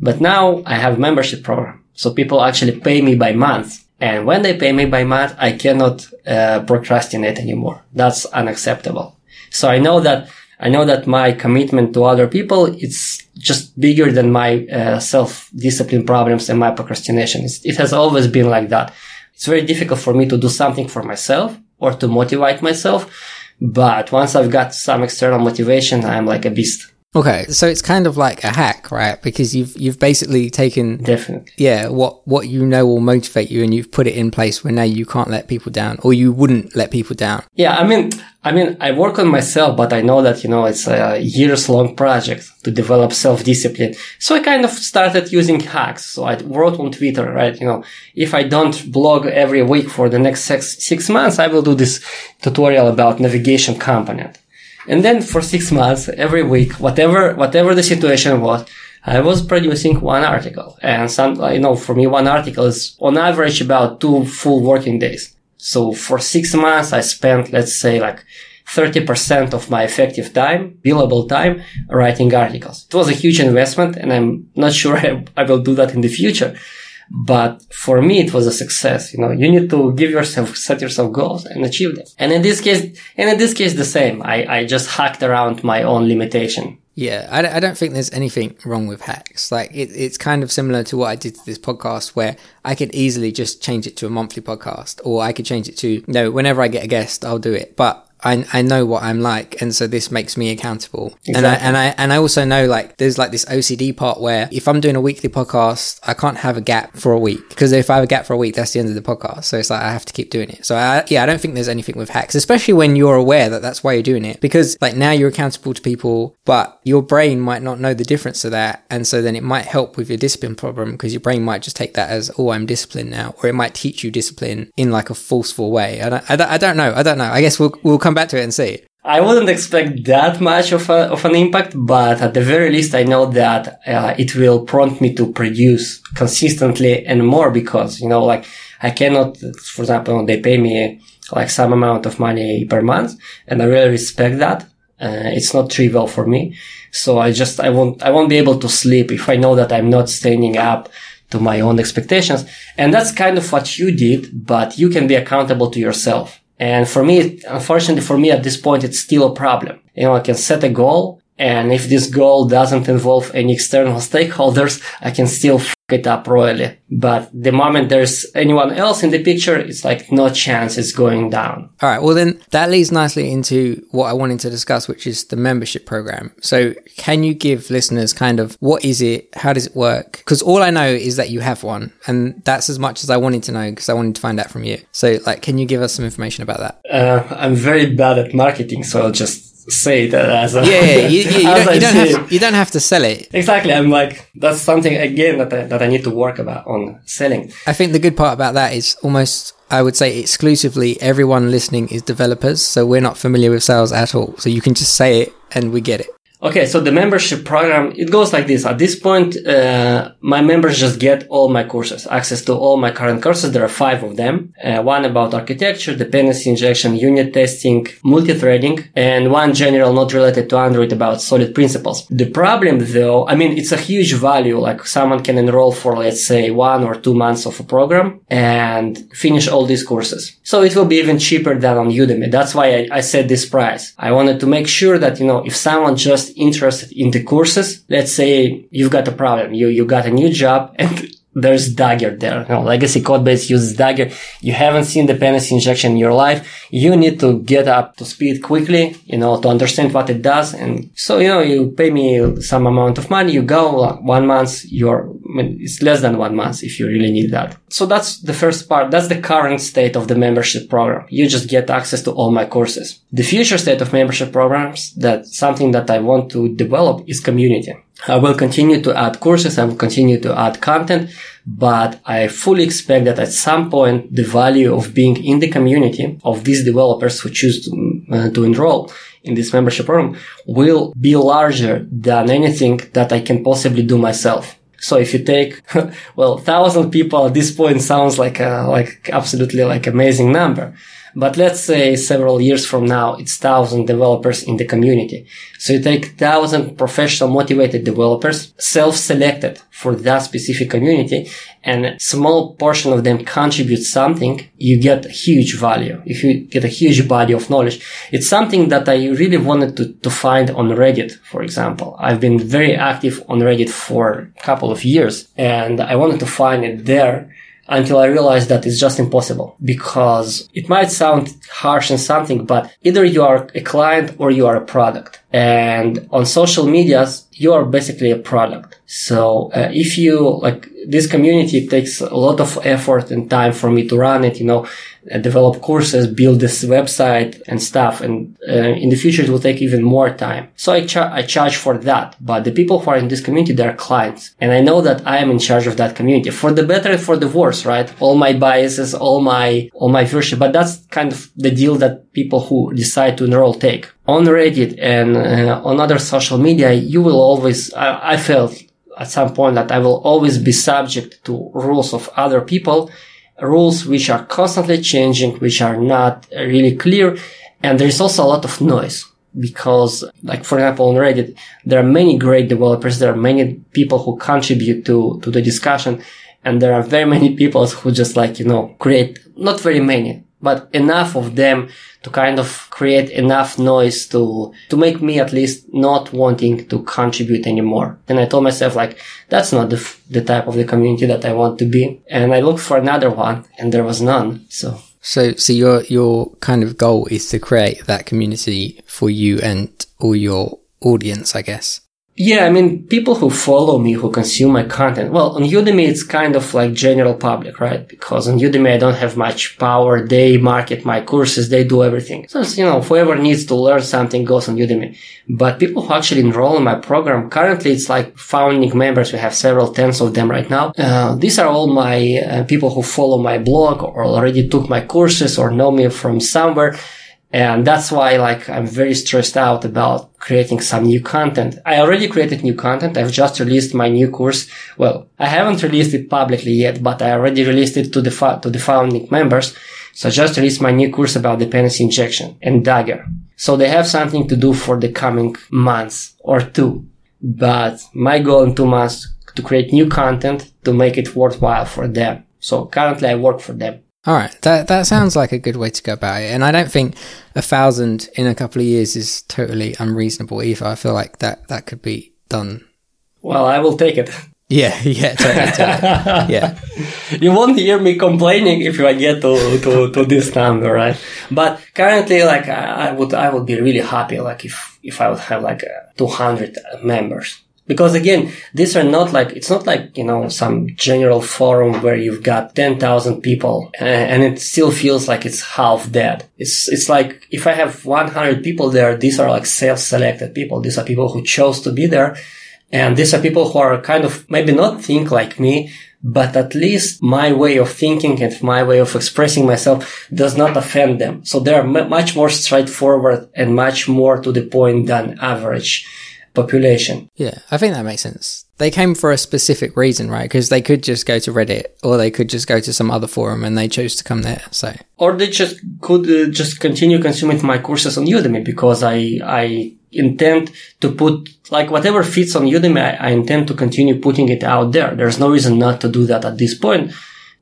But now I have membership program. So people actually pay me by month. And when they pay me by month, I cannot uh, procrastinate anymore. That's unacceptable. So I know that I know that my commitment to other people it's just bigger than my uh, self-discipline problems and my procrastination. It's, it has always been like that. It's very difficult for me to do something for myself or to motivate myself. But once I've got some external motivation, I'm like a beast. Okay, so it's kind of like a hack, right? Because you've you've basically taken definitely yeah what what you know will motivate you, and you've put it in place where now you can't let people down, or you wouldn't let people down. Yeah, I mean, I mean, I work on myself, but I know that you know it's a years long project to develop self discipline. So I kind of started using hacks. So I wrote on Twitter, right? You know, if I don't blog every week for the next six six months, I will do this tutorial about navigation component. And then for six months, every week, whatever, whatever the situation was, I was producing one article. And some, you know, for me, one article is on average about two full working days. So for six months, I spent, let's say like 30% of my effective time, billable time, writing articles. It was a huge investment and I'm not sure I, I will do that in the future. But for me, it was a success. You know, you need to give yourself, set yourself goals and achieve them. And in this case, and in this case, the same. I, I just hacked around my own limitation. Yeah, I, I don't think there's anything wrong with hacks. Like it, it's kind of similar to what I did to this podcast, where I could easily just change it to a monthly podcast, or I could change it to you no. Know, whenever I get a guest, I'll do it. But I, I know what I'm like, and so this makes me accountable. Exactly. And I and I and I also know like there's like this OCD part where if I'm doing a weekly podcast, I can't have a gap for a week because if I have a gap for a week, that's the end of the podcast. So it's like I have to keep doing it. So I, yeah, I don't think there's anything with hacks, especially when you're aware that that's why you're doing it because like now you're accountable to people, but your brain might not know the difference to that, and so then it might help with your discipline problem because your brain might just take that as oh I'm disciplined now, or it might teach you discipline in like a forceful way. I don't, I don't, I don't know. I don't know. I guess we'll we'll come come back to it and see. I wouldn't expect that much of, a, of an impact, but at the very least, I know that uh, it will prompt me to produce consistently and more because, you know, like I cannot, for example, they pay me like some amount of money per month and I really respect that. Uh, it's not trivial for me. So I just, I won't, I won't be able to sleep if I know that I'm not standing up to my own expectations. And that's kind of what you did, but you can be accountable to yourself. And for me, unfortunately for me at this point, it's still a problem. You know, I can set a goal and if this goal doesn't involve any external stakeholders, I can still it up royally. But the moment there's anyone else in the picture, it's like no chance it's going down. All right. Well, then that leads nicely into what I wanted to discuss, which is the membership program. So can you give listeners kind of what is it? How does it work? Because all I know is that you have one and that's as much as I wanted to know because I wanted to find out from you. So like, can you give us some information about that? Uh, I'm very bad at marketing, so I'll just say that as a yeah, yeah. You, you, you, don't, you, don't have, you, don't, have, to sell it. Exactly i'm like that's something again that I, that I need to work about on selling. I think the good part about that is almost i would say exclusively everyone listening is developers so we're not familiar with sales at all. So you can just say it and we get it Okay, so the membership program, it goes like this. At this point, uh, my members just get all my courses, access to all my current courses. There are five of them. Uh, one about architecture, dependency injection, unit testing, multi-threading, and one general not related to Android about solid principles. The problem though, I mean, it's a huge value. Like someone can enroll for, let's say, one or two months of a program and finish all these courses. So it will be even cheaper than on Udemy. That's why I, I set this price. I wanted to make sure that, you know, if someone just interested in the courses, let's say you've got a problem, you, you got a new job and there's Dagger there. Know, legacy code base uses Dagger. You haven't seen dependency injection in your life. You need to get up to speed quickly, you know, to understand what it does. And so, you know, you pay me some amount of money. You go one month, you're, it's less than one month if you really need that. So that's the first part. That's the current state of the membership program. You just get access to all my courses. The future state of membership programs, that something that I want to develop is community. I will continue to add courses. I will continue to add content, but I fully expect that at some point the value of being in the community of these developers who choose to, uh, to enroll in this membership program will be larger than anything that I can possibly do myself. So if you take, well, thousand people at this point sounds like a, like absolutely like amazing number. But let's say several years from now, it's thousand developers in the community. So you take thousand professional motivated developers, self-selected for that specific community, and a small portion of them contribute something, you get huge value. If you get a huge body of knowledge, it's something that I really wanted to, to find on Reddit, for example. I've been very active on Reddit for a couple of years and I wanted to find it there until I realized that it's just impossible because it might sound harsh and something, but either you are a client or you are a product. And on social medias, you are basically a product. So uh, if you like this community, takes a lot of effort and time for me to run it, you know, uh, develop courses, build this website and stuff. And uh, in the future, it will take even more time. So I, char- I charge for that. But the people who are in this community, they're clients. And I know that I am in charge of that community for the better and for the worse, right? All my biases, all my, all my viewership. But that's kind of the deal that people who decide to enroll take. On Reddit and uh, on other social media, you will always, I, I felt at some point that I will always be subject to rules of other people rules which are constantly changing, which are not really clear. And there's also a lot of noise because like, for example, on Reddit, there are many great developers. There are many people who contribute to, to the discussion. And there are very many people who just like, you know, create not very many, but enough of them to kind of create enough noise to, to make me at least not wanting to contribute anymore. And I told myself like, that's not the, the type of the community that I want to be. And I looked for another one and there was none. So. So, so your, your kind of goal is to create that community for you and all your audience, I guess. Yeah, I mean, people who follow me, who consume my content. Well, on Udemy, it's kind of like general public, right? Because on Udemy, I don't have much power. They market my courses. They do everything. So, you know, whoever needs to learn something goes on Udemy. But people who actually enroll in my program, currently it's like founding members. We have several tens of them right now. Uh, these are all my uh, people who follow my blog or already took my courses or know me from somewhere. And that's why, like, I'm very stressed out about creating some new content. I already created new content. I've just released my new course. Well, I haven't released it publicly yet, but I already released it to the, to the founding members. So I just released my new course about dependency injection and Dagger. So they have something to do for the coming months or two. But my goal in two months to create new content to make it worthwhile for them. So currently I work for them. All right, that that sounds like a good way to go about it, and I don't think a thousand in a couple of years is totally unreasonable either. I feel like that that could be done. Well, I will take it. Yeah, yeah, totally, totally. yeah. You won't hear me complaining if I get to, to, to this number, right? But currently, like I, I would I would be really happy, like if if I would have like uh, two hundred members because again, these are not like, it's not like, you know, some general forum where you've got 10,000 people eh, and it still feels like it's half dead. It's, it's like if I have 100 people there, these are like self-selected people. These are people who chose to be there. And these are people who are kind of maybe not think like me, but at least my way of thinking and my way of expressing myself does not offend them. So they are m- much more straightforward and much more to the point than average population. Yeah, I think that makes sense. They came for a specific reason, right? Because they could just go to Reddit or they could just go to some other forum and they chose to come there. So, or they just could uh, just continue consuming my courses on Udemy because I I intend to put like whatever fits on Udemy. I, I intend to continue putting it out there. There's no reason not to do that at this point.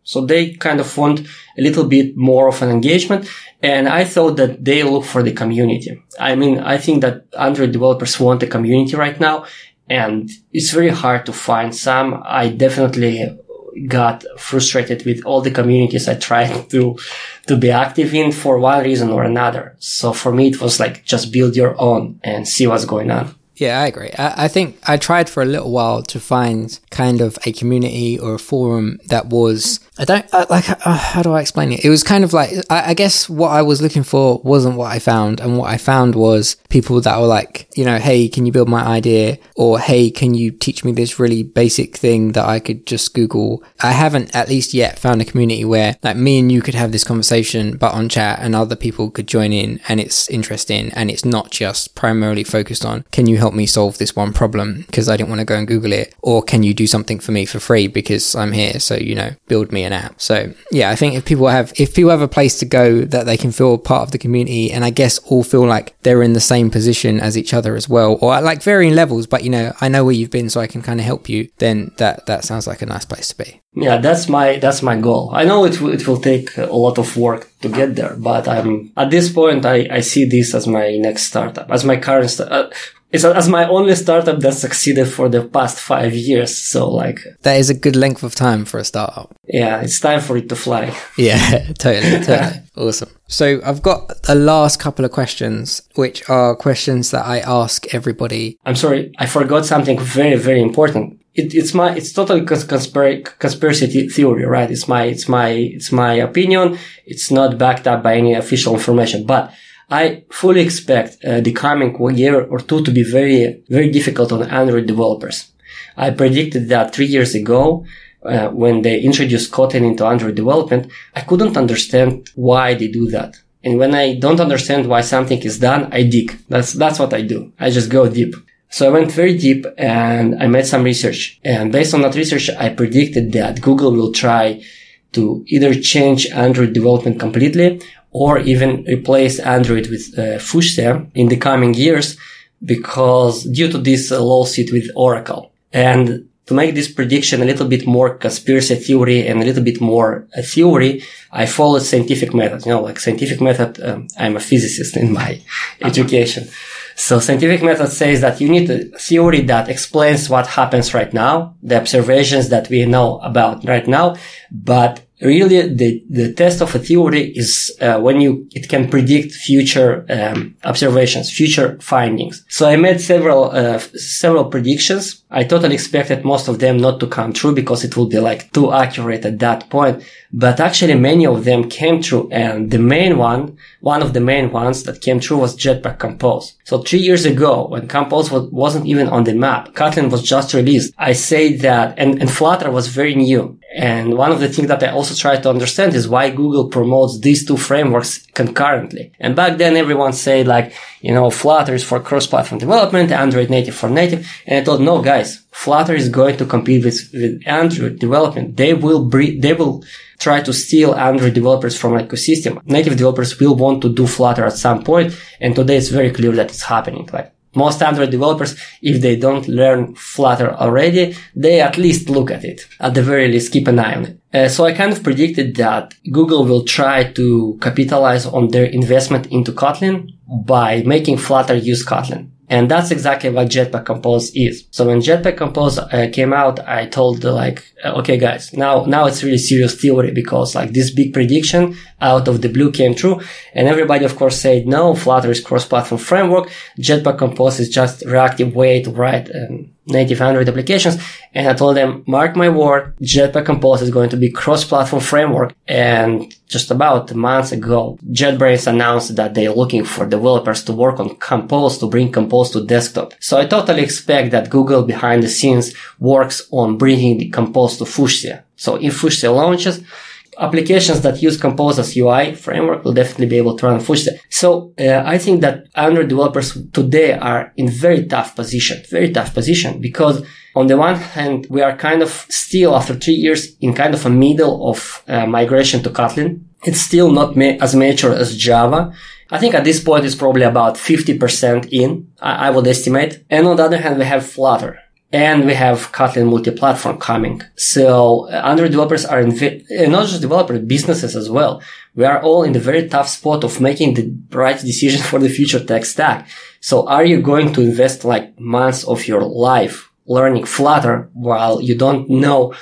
So they kind of want a little bit more of an engagement. And I thought that they look for the community. I mean, I think that Android developers want a community right now and it's very hard to find some. I definitely got frustrated with all the communities I tried to, to be active in for one reason or another. So for me, it was like just build your own and see what's going on. Yeah, I agree. I, I, think I tried for a little while to find kind of a community or a forum that was I don't uh, like. Uh, how do I explain it? It was kind of like I, I, guess what I was looking for wasn't what I found, and what I found was people that were like, you know, hey, can you build my idea, or hey, can you teach me this really basic thing that I could just Google. I haven't at least yet found a community where like me and you could have this conversation, but on chat, and other people could join in, and it's interesting, and it's not just primarily focused on can you help me solve this one problem because I didn't want to go and Google it, or can you do something for me for free because I'm here, so you know, build me an app. So yeah, I think if people have if people have a place to go that they can feel part of the community, and I guess all feel like they're in the same position as each other as well, or at like varying levels, but you know, I know where you've been, so I can kind of help you. Then that that sounds like a nice place to be. Yeah, that's my that's my goal. I know it it will take a lot of work to get there, but I'm at this point I, I see this as my next startup, as my current. St- uh, it's as my only startup that succeeded for the past five years. So like that is a good length of time for a startup. Yeah, it's time for it to fly. Yeah, totally, totally. awesome. So I've got the last couple of questions, which are questions that I ask everybody. I'm sorry, I forgot something very, very important. It, it's my, it's totally conspiracy, conspiracy theory, right? It's my, it's my, it's my opinion. It's not backed up by any official information, but I fully expect uh, the coming year or two to be very, very difficult on Android developers. I predicted that three years ago, uh, when they introduced Kotlin into Android development, I couldn't understand why they do that. And when I don't understand why something is done, I dig. That's, that's what I do. I just go deep. So I went very deep and I made some research. And based on that research, I predicted that Google will try to either change Android development completely or even replace Android with uh, Fuchsia in the coming years because due to this uh, lawsuit with Oracle. And to make this prediction a little bit more conspiracy theory and a little bit more a theory, I followed scientific method. You know, like scientific method, um, I'm a physicist in my education. So scientific method says that you need a theory that explains what happens right now, the observations that we know about right now, but really the, the test of a theory is uh, when you it can predict future um, observations future findings. So i made several uh, several predictions. I totally expected most of them not to come true because it will be like too accurate at that point. But actually many of them came true. And the main one one of the main ones that came true was jetpack compose. So three years ago when compose was, wasn't even on the map kotlin was just released. I say that and, and flutter was very new and one of the things that I also try to understand is why Google promotes these two frameworks concurrently. And back then everyone said like, you know, Flutter is for cross-platform development, Android native for native. And I thought, no guys, Flutter is going to compete with, with Android development. They will they will try to steal Android developers from ecosystem. Native developers will want to do Flutter at some point, and today it's very clear that it's happening. Like most Android developers, if they don't learn Flutter already, they at least look at it. At the very least, keep an eye on it. Uh, so I kind of predicted that Google will try to capitalize on their investment into Kotlin by making Flutter use Kotlin. And that's exactly what Jetpack Compose is. So when Jetpack Compose uh, came out, I told uh, like, okay guys, now, now it's really serious theory because like this big prediction out of the blue came true. And everybody of course said, no, Flutter is cross-platform framework. Jetpack Compose is just reactive way to write um, native Android applications. And I told them, mark my word, Jetpack Compose is going to be cross-platform framework. And just about months ago, JetBrains announced that they're looking for developers to work on Compose to bring Compose to desktop. So I totally expect that Google behind the scenes works on bringing the Compose to Fuchsia. So if Fuchsia launches, applications that use Compose as UI framework will definitely be able to run Fuchsia. So uh, I think that Android developers today are in very tough position, very tough position because on the one hand, we are kind of still after three years in kind of a middle of uh, migration to Kotlin. It's still not ma- as mature as Java. I think at this point it's probably about 50% in, I, I would estimate. And on the other hand, we have Flutter and we have Kotlin multi-platform coming. So uh, Android developers are in, vi- uh, not just developers, businesses as well. We are all in the very tough spot of making the right decision for the future tech stack. So are you going to invest like months of your life learning Flutter while you don't know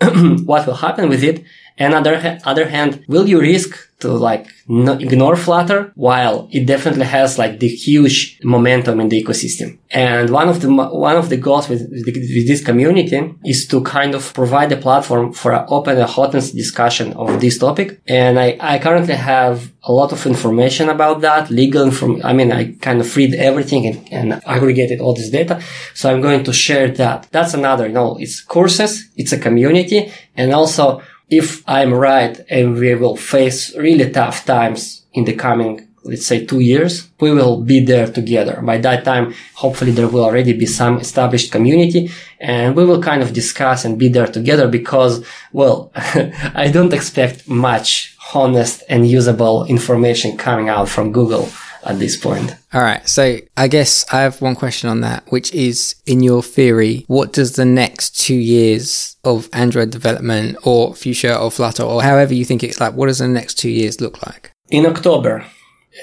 what will happen with it? And other, other hand, will you risk to like ignore Flutter while it definitely has like the huge momentum in the ecosystem. And one of the, one of the goals with, with, with this community is to kind of provide a platform for an open and honest discussion of this topic. And I, I currently have a lot of information about that, legal inform, I mean, I kind of read everything and, and aggregated all this data. So I'm going to share that. That's another, you know, it's courses, it's a community, and also if I'm right and we will face really tough times in the coming, let's say two years, we will be there together. By that time, hopefully there will already be some established community and we will kind of discuss and be there together because, well, I don't expect much honest and usable information coming out from Google at this point. All right. So I guess I have one question on that, which is in your theory, what does the next two years of Android development or Fuchsia or Flutter or however you think it's like, what does the next two years look like? In October,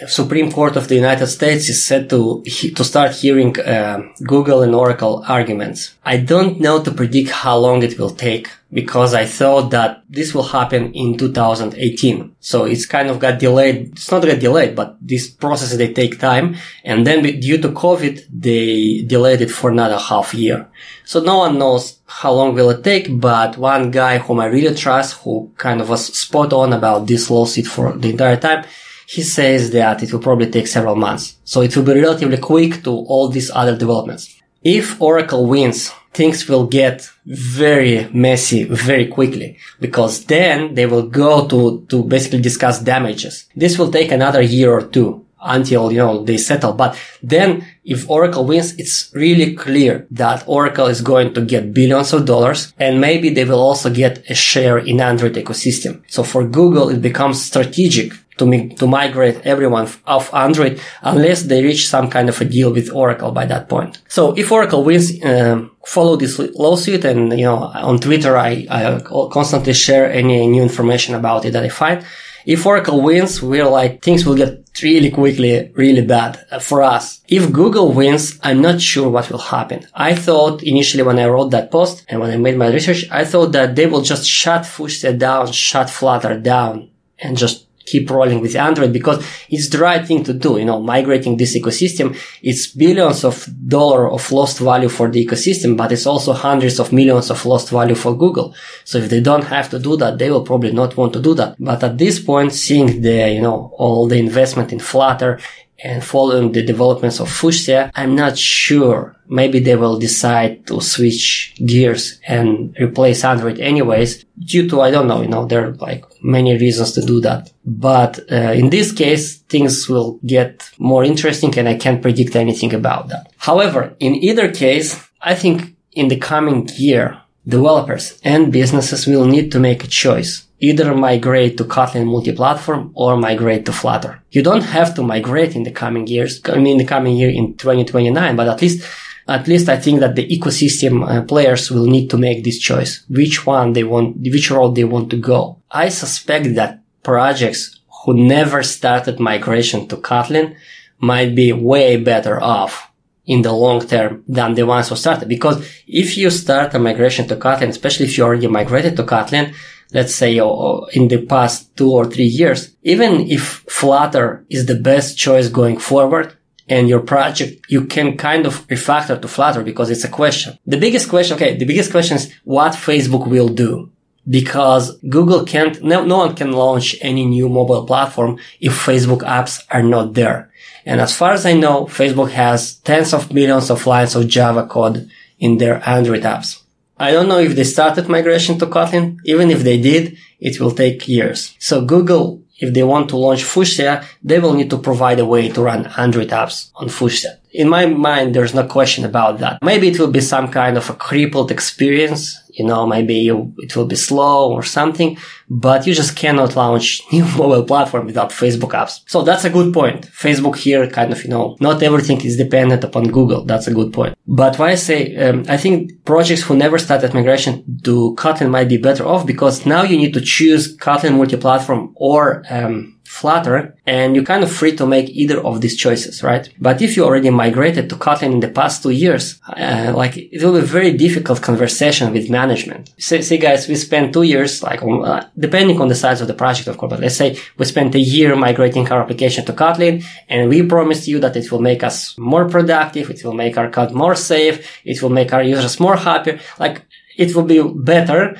Supreme Court of the United States is set to to start hearing uh, Google and Oracle arguments. I don't know to predict how long it will take because I thought that this will happen in 2018. So it's kind of got delayed. It's not got delayed, but these processes they take time, and then due to COVID, they delayed it for another half year. So no one knows how long will it take, but one guy whom I really trust, who kind of was spot on about this lawsuit for the entire time he says that it will probably take several months. So it will be relatively quick to all these other developments. If Oracle wins, things will get very messy very quickly because then they will go to, to basically discuss damages. This will take another year or two until, you know, they settle. But then if Oracle wins, it's really clear that Oracle is going to get billions of dollars and maybe they will also get a share in Android ecosystem. So for Google, it becomes strategic to, mi- to migrate everyone off Android unless they reach some kind of a deal with Oracle by that point. So if Oracle wins, um, follow this lawsuit and, you know, on Twitter, I, I constantly share any new information about it that I find. If Oracle wins, we're like, things will get really quickly, really bad for us. If Google wins, I'm not sure what will happen. I thought initially when I wrote that post and when I made my research, I thought that they will just shut Fuchsia down, shut Flutter down and just keep rolling with Android because it's the right thing to do. You know, migrating this ecosystem, it's billions of dollar of lost value for the ecosystem, but it's also hundreds of millions of lost value for Google. So if they don't have to do that, they will probably not want to do that. But at this point, seeing the, you know, all the investment in Flutter and following the developments of Fuchsia, I'm not sure. Maybe they will decide to switch gears and replace Android anyways, due to, I don't know, you know, there are like many reasons to do that. But uh, in this case, things will get more interesting and I can't predict anything about that. However, in either case, I think in the coming year, developers and businesses will need to make a choice either migrate to Kotlin multi-platform or migrate to Flutter. You don't have to migrate in the coming years, I mean, in the coming year in 2029, but at least, at least I think that the ecosystem uh, players will need to make this choice, which one they want, which road they want to go. I suspect that projects who never started migration to Kotlin might be way better off in the long term than the ones who started. Because if you start a migration to Kotlin, especially if you already migrated to Kotlin, let's say in the past two or three years, even if Flutter is the best choice going forward, and your project, you can kind of refactor to Flutter because it's a question. The biggest question, okay, the biggest question is what Facebook will do. Because Google can't, no, no one can launch any new mobile platform if Facebook apps are not there. And as far as I know, Facebook has tens of millions of lines of Java code in their Android apps. I don't know if they started migration to Kotlin. Even if they did, it will take years. So Google, if they want to launch Fuchsia, they will need to provide a way to run Android apps on Fuchsia. In my mind, there's no question about that. Maybe it will be some kind of a crippled experience you know, maybe you, it will be slow or something, but you just cannot launch new mobile platform without Facebook apps. So that's a good point. Facebook here kind of, you know, not everything is dependent upon Google. That's a good point. But why I say, um, I think projects who never started migration to Kotlin might be better off because now you need to choose Kotlin multi-platform or, um, Flutter and you're kind of free to make either of these choices, right? But if you already migrated to Kotlin in the past two years, uh, like it will be very difficult conversation with management. Say guys, we spent two years, like uh, depending on the size of the project, of course, but let's say we spent a year migrating our application to Kotlin and we promised you that it will make us more productive. It will make our code more safe. It will make our users more happy. Like it will be better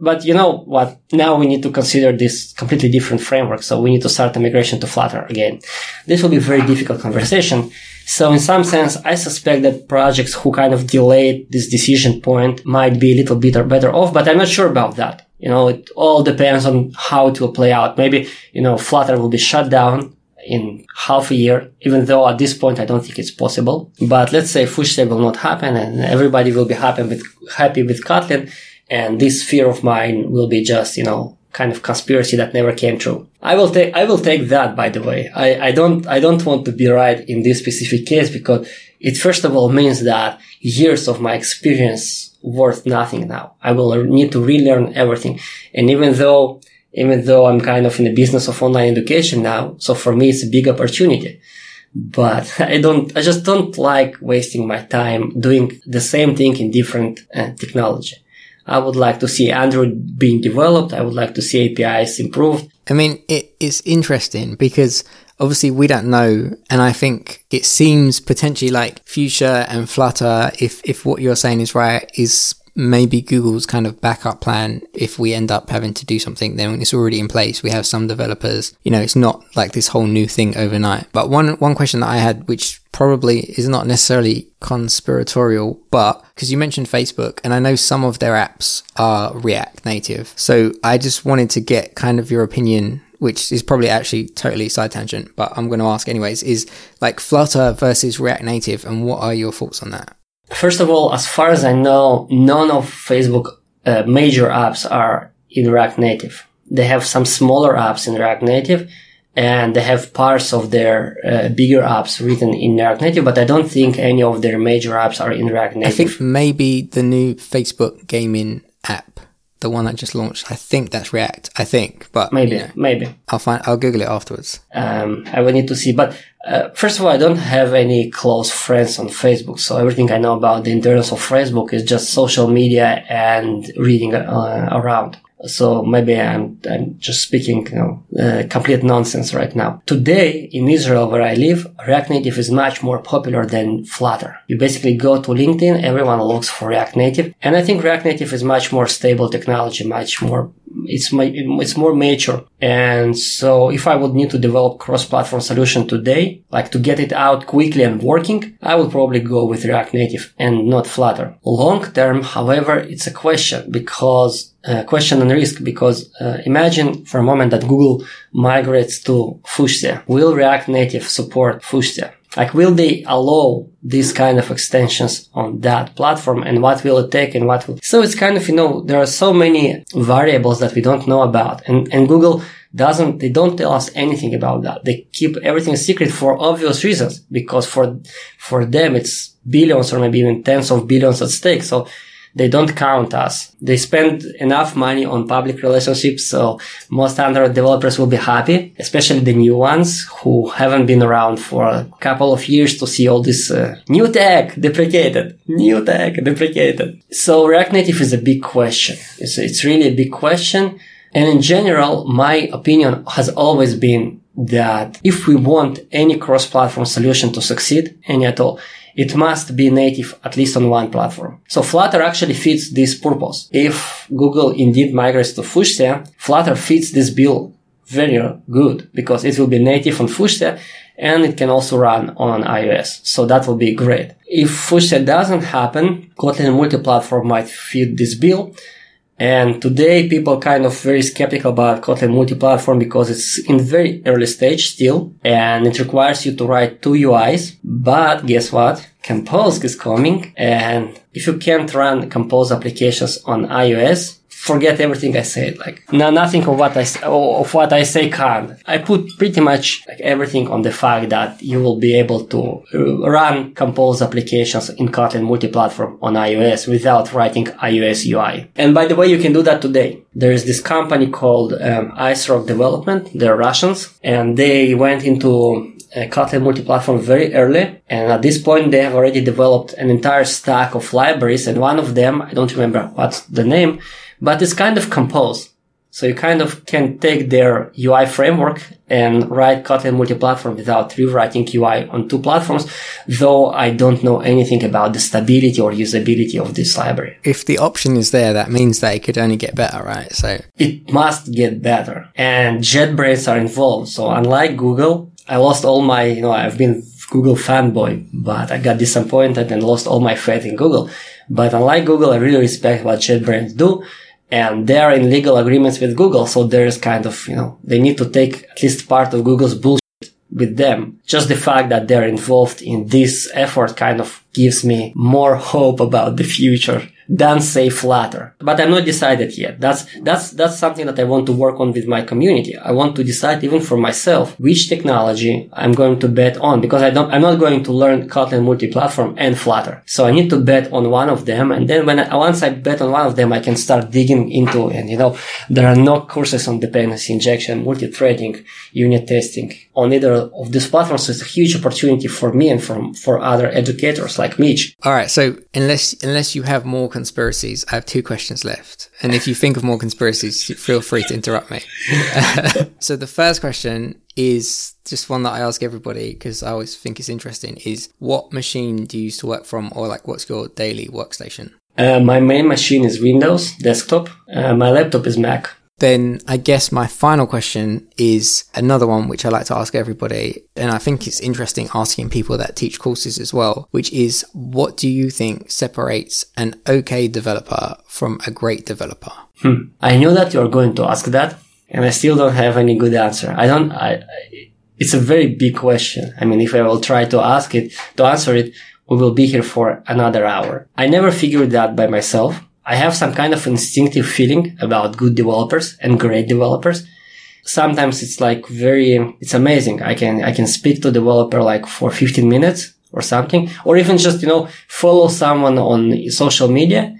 but you know what? Now we need to consider this completely different framework. So we need to start the migration to Flutter again. This will be a very difficult conversation. So in some sense, I suspect that projects who kind of delayed this decision point might be a little bit or better off, but I'm not sure about that. You know, it all depends on how it will play out. Maybe, you know, Flutter will be shut down in half a year, even though at this point I don't think it's possible. But let's say Fuchsia will not happen and everybody will be happy with, happy with Kotlin and this fear of mine will be just, you know, kind of conspiracy that never came true. I will take, I will take that, by the way. I, I don't, I don't want to be right in this specific case because it first of all means that years of my experience worth nothing now. I will need to relearn everything. And even though, even though I'm kind of in the business of online education now, so for me it's a big opportunity. But I don't, I just don't like wasting my time doing the same thing in different uh, technology. I would like to see Android being developed. I would like to see APIs improved. I mean, it's interesting because obviously we don't know. And I think it seems potentially like Fuchsia and Flutter, if, if what you're saying is right, is maybe Google's kind of backup plan if we end up having to do something then it's already in place. We have some developers, you know, it's not like this whole new thing overnight. But one one question that I had which probably is not necessarily conspiratorial, but because you mentioned Facebook and I know some of their apps are React native. So I just wanted to get kind of your opinion which is probably actually totally side tangent, but I'm going to ask anyways, is like Flutter versus React Native, and what are your thoughts on that? First of all, as far as I know, none of Facebook uh, major apps are in React Native. They have some smaller apps in React Native and they have parts of their uh, bigger apps written in React Native, but I don't think any of their major apps are in React Native. I think maybe the new Facebook gaming the one that just launched, I think that's React. I think, but maybe, you know, maybe I'll find. I'll Google it afterwards. Um, I will need to see, but uh, first of all, I don't have any close friends on Facebook, so everything I know about the internals of Facebook is just social media and reading uh, around. So maybe I'm, I'm just speaking, you know, uh, complete nonsense right now. Today in Israel where I live, React Native is much more popular than Flutter. You basically go to LinkedIn, everyone looks for React Native. And I think React Native is much more stable technology, much more it's my, it's more mature. And so if I would need to develop cross-platform solution today, like to get it out quickly and working, I would probably go with React Native and not Flutter. Long term, however, it's a question because uh, question and risk because uh, imagine for a moment that Google migrates to Fuchsia. Will React Native support Fuchsia? Like, will they allow these kind of extensions on that platform and what will it take and what will, so it's kind of, you know, there are so many variables that we don't know about and, and Google doesn't, they don't tell us anything about that. They keep everything secret for obvious reasons because for, for them it's billions or maybe even tens of billions at stake. So they don't count us. They spend enough money on public relationships, so most Android developers will be happy, especially the new ones who haven't been around for a couple of years to see all this uh, new tech deprecated, new tech deprecated. So React Native is a big question. It's, it's really a big question. And in general, my opinion has always been that if we want any cross-platform solution to succeed, any at all, it must be native at least on one platform. So Flutter actually fits this purpose. If Google indeed migrates to Fuchsia, Flutter fits this bill very good because it will be native on Fuchsia and it can also run on iOS. So that will be great. If Fuchsia doesn't happen, Kotlin multi-platform might fit this bill and today people kind of very skeptical about Kotlin multi-platform because it's in very early stage still and it requires you to write two UIs. But guess what? Compose is coming and if you can't run Compose applications on iOS, forget everything I said. Like no, nothing of what I of what I say can. I put pretty much like everything on the fact that you will be able to uh, run compose applications in Kotlin multi-platform on iOS without writing iOS UI. And by the way, you can do that today. There is this company called um, Icerock Development. They're Russians, and they went into uh, Kotlin multi-platform very early. And at this point, they have already developed an entire stack of libraries. And one of them, I don't remember what's the name, but it's kind of compose. So you kind of can take their UI framework and write Kotlin multi-platform without rewriting UI on two platforms, though I don't know anything about the stability or usability of this library. If the option is there, that means that it could only get better, right? So it must get better. And JetBrains are involved. So unlike Google, I lost all my, you know, I've been Google fanboy, but I got disappointed and lost all my faith in Google. But unlike Google, I really respect what JetBrains do. And they are in legal agreements with Google. So there's kind of, you know, they need to take at least part of Google's bullshit with them. Just the fact that they're involved in this effort kind of gives me more hope about the future than say Flutter. But I'm not decided yet. That's, that's, that's something that I want to work on with my community. I want to decide even for myself which technology I'm going to bet on because I don't, I'm not going to learn Kotlin multi-platform and Flutter. So I need to bet on one of them. And then when I, once I bet on one of them, I can start digging into, and you know, there are no courses on dependency injection, multi-threading, unit testing on either of these platforms. So it's a huge opportunity for me and from, for other educators like Mitch. All right. So unless, unless you have more conspiracies, I have two questions left. And if you think of more conspiracies, feel free to interrupt me. so the first question is just one that I ask everybody because I always think it's interesting is what machine do you use to work from or like what's your daily workstation? Uh, my main machine is Windows desktop. Uh, my laptop is Mac. Then I guess my final question is another one which I like to ask everybody. And I think it's interesting asking people that teach courses as well, which is what do you think separates an okay developer from a great developer? Hmm. I knew that you're going to ask that and I still don't have any good answer. I don't, I, I, it's a very big question. I mean, if I will try to ask it, to answer it, we will be here for another hour. I never figured that by myself. I have some kind of instinctive feeling about good developers and great developers. Sometimes it's like very, it's amazing. I can, I can speak to developer like for 15 minutes or something, or even just, you know, follow someone on social media.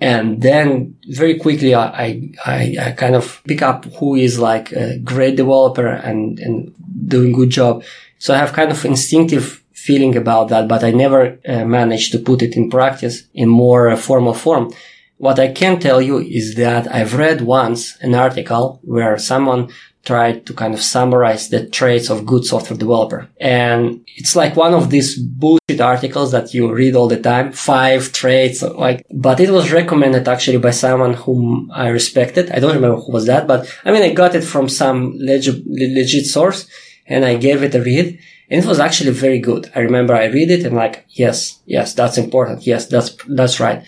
And then very quickly, I, I, I kind of pick up who is like a great developer and, and doing good job. So I have kind of instinctive feeling about that, but I never uh, managed to put it in practice in more uh, formal form. What I can tell you is that I've read once an article where someone tried to kind of summarize the traits of good software developer. And it's like one of these bullshit articles that you read all the time. Five traits, like, but it was recommended actually by someone whom I respected. I don't remember who was that, but I mean, I got it from some legit, legit source and I gave it a read. And it was actually very good. I remember I read it and like, yes, yes, that's important. Yes, that's, that's right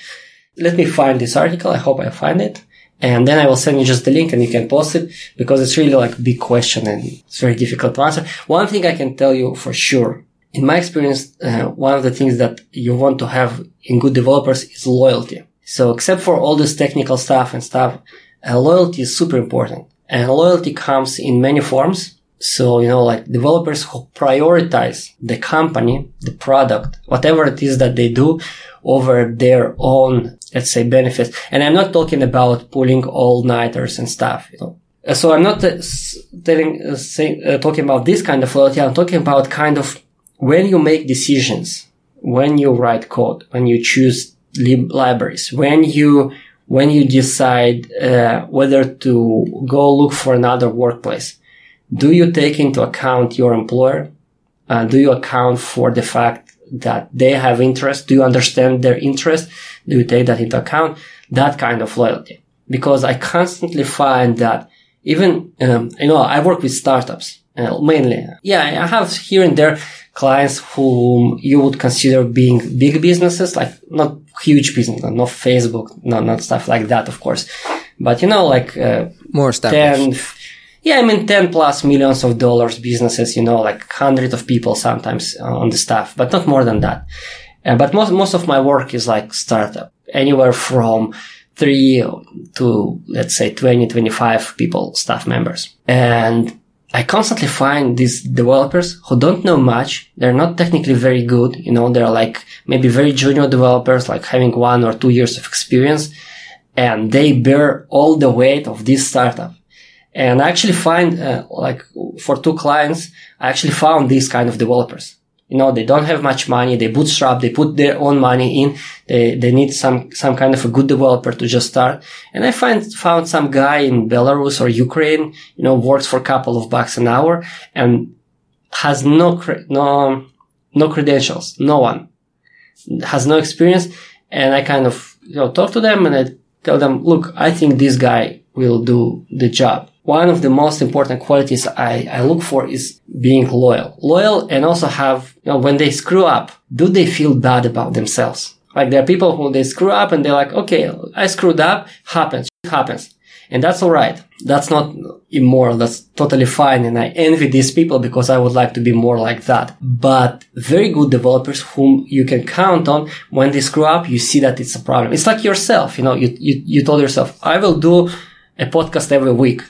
let me find this article. I hope I find it. And then I will send you just the link and you can post it because it's really like a big question and it's very difficult to answer. One thing I can tell you for sure. In my experience, uh, one of the things that you want to have in good developers is loyalty. So except for all this technical stuff and stuff, uh, loyalty is super important and loyalty comes in many forms. So, you know, like developers who prioritize the company, the product, whatever it is that they do over their own, let's say, benefits. And I'm not talking about pulling all-nighters and stuff, you know. Uh, so I'm not uh, telling, uh, say, uh, talking about this kind of loyalty. I'm talking about kind of when you make decisions, when you write code, when you choose lib- libraries, when you, when you decide, uh, whether to go look for another workplace. Do you take into account your employer? Uh, do you account for the fact that they have interest? Do you understand their interest? Do you take that into account? That kind of loyalty. Because I constantly find that even, um, you know, I work with startups uh, mainly. Yeah, I have here and there clients whom you would consider being big businesses, like not huge business, not Facebook, not, not stuff like that, of course. But you know, like, uh, more established. 10, yeah, I mean, 10 plus millions of dollars businesses, you know, like hundreds of people sometimes uh, on the staff, but not more than that. Uh, but most, most of my work is like startup, anywhere from three to let's say 20, 25 people, staff members. And I constantly find these developers who don't know much. They're not technically very good. You know, they're like maybe very junior developers, like having one or two years of experience and they bear all the weight of this startup. And I actually find, uh, like for two clients, I actually found these kind of developers. You know, they don't have much money. They bootstrap. They put their own money in. They, they need some, some kind of a good developer to just start. And I find, found some guy in Belarus or Ukraine, you know, works for a couple of bucks an hour and has no, no, no credentials. No one has no experience. And I kind of, you know, talk to them and I tell them, look, I think this guy will do the job one of the most important qualities I, I look for is being loyal. Loyal and also have, you know, when they screw up, do they feel bad about themselves? Like there are people who they screw up and they're like, okay, I screwed up, happens, happens. And that's alright. That's not immoral. That's totally fine. And I envy these people because I would like to be more like that. But very good developers whom you can count on when they screw up, you see that it's a problem. It's like yourself. You know, you, you, you told yourself, I will do a podcast every week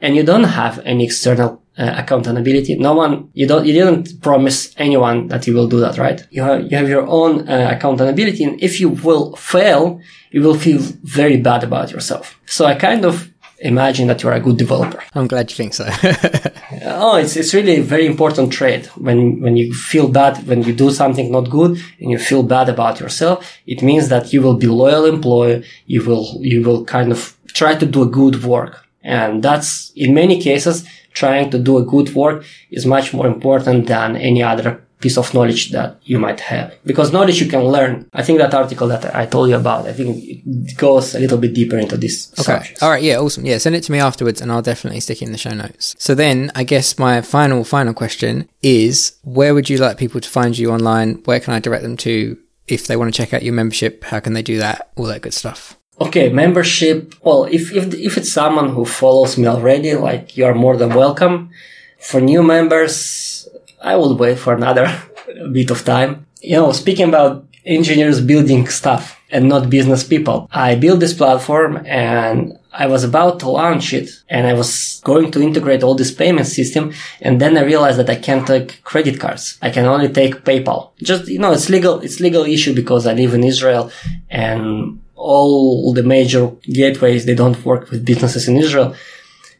and you don't have any external uh, accountability. No one, you don't, you didn't promise anyone that you will do that, right? You have, you have your own uh, accountability. And if you will fail, you will feel very bad about yourself. So I kind of imagine that you're a good developer. I'm glad you think so. oh, it's, it's really a very important trait. When, when you feel bad, when you do something not good and you feel bad about yourself, it means that you will be loyal employee. You will, you will kind of try to do a good work and that's, in many cases, trying to do a good work is much more important than any other piece of knowledge that you might have. Because knowledge you can learn. I think that article that I told you about, I think it goes a little bit deeper into this. Okay. Subjects. All right. Yeah. Awesome. Yeah. Send it to me afterwards and I'll definitely stick it in the show notes. So then I guess my final, final question is where would you like people to find you online? Where can I direct them to if they want to check out your membership? How can they do that? All that good stuff. Okay, membership. Well, if, if, if it's someone who follows me already, like you are more than welcome. For new members, I will wait for another bit of time. You know, speaking about engineers building stuff and not business people, I built this platform and I was about to launch it and I was going to integrate all this payment system. And then I realized that I can't take credit cards. I can only take PayPal. Just, you know, it's legal, it's legal issue because I live in Israel and all the major gateways, they don't work with businesses in Israel.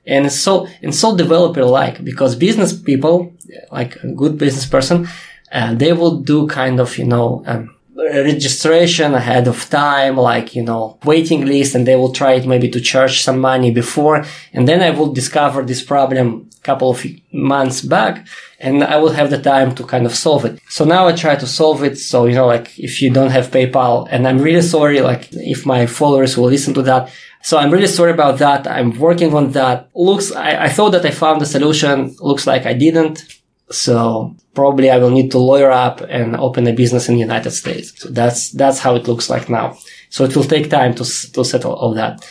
And so, and so developer like, because business people, like a good business person, uh, they will do kind of, you know, um, registration ahead of time, like, you know, waiting list, and they will try it maybe to charge some money before. And then I will discover this problem couple of months back and I will have the time to kind of solve it. So now I try to solve it. So, you know, like if you don't have PayPal and I'm really sorry, like if my followers will listen to that. So I'm really sorry about that. I'm working on that. Looks, I, I thought that I found the solution. Looks like I didn't. So probably I will need to lawyer up and open a business in the United States. So that's, that's how it looks like now. So it will take time to, to settle all that.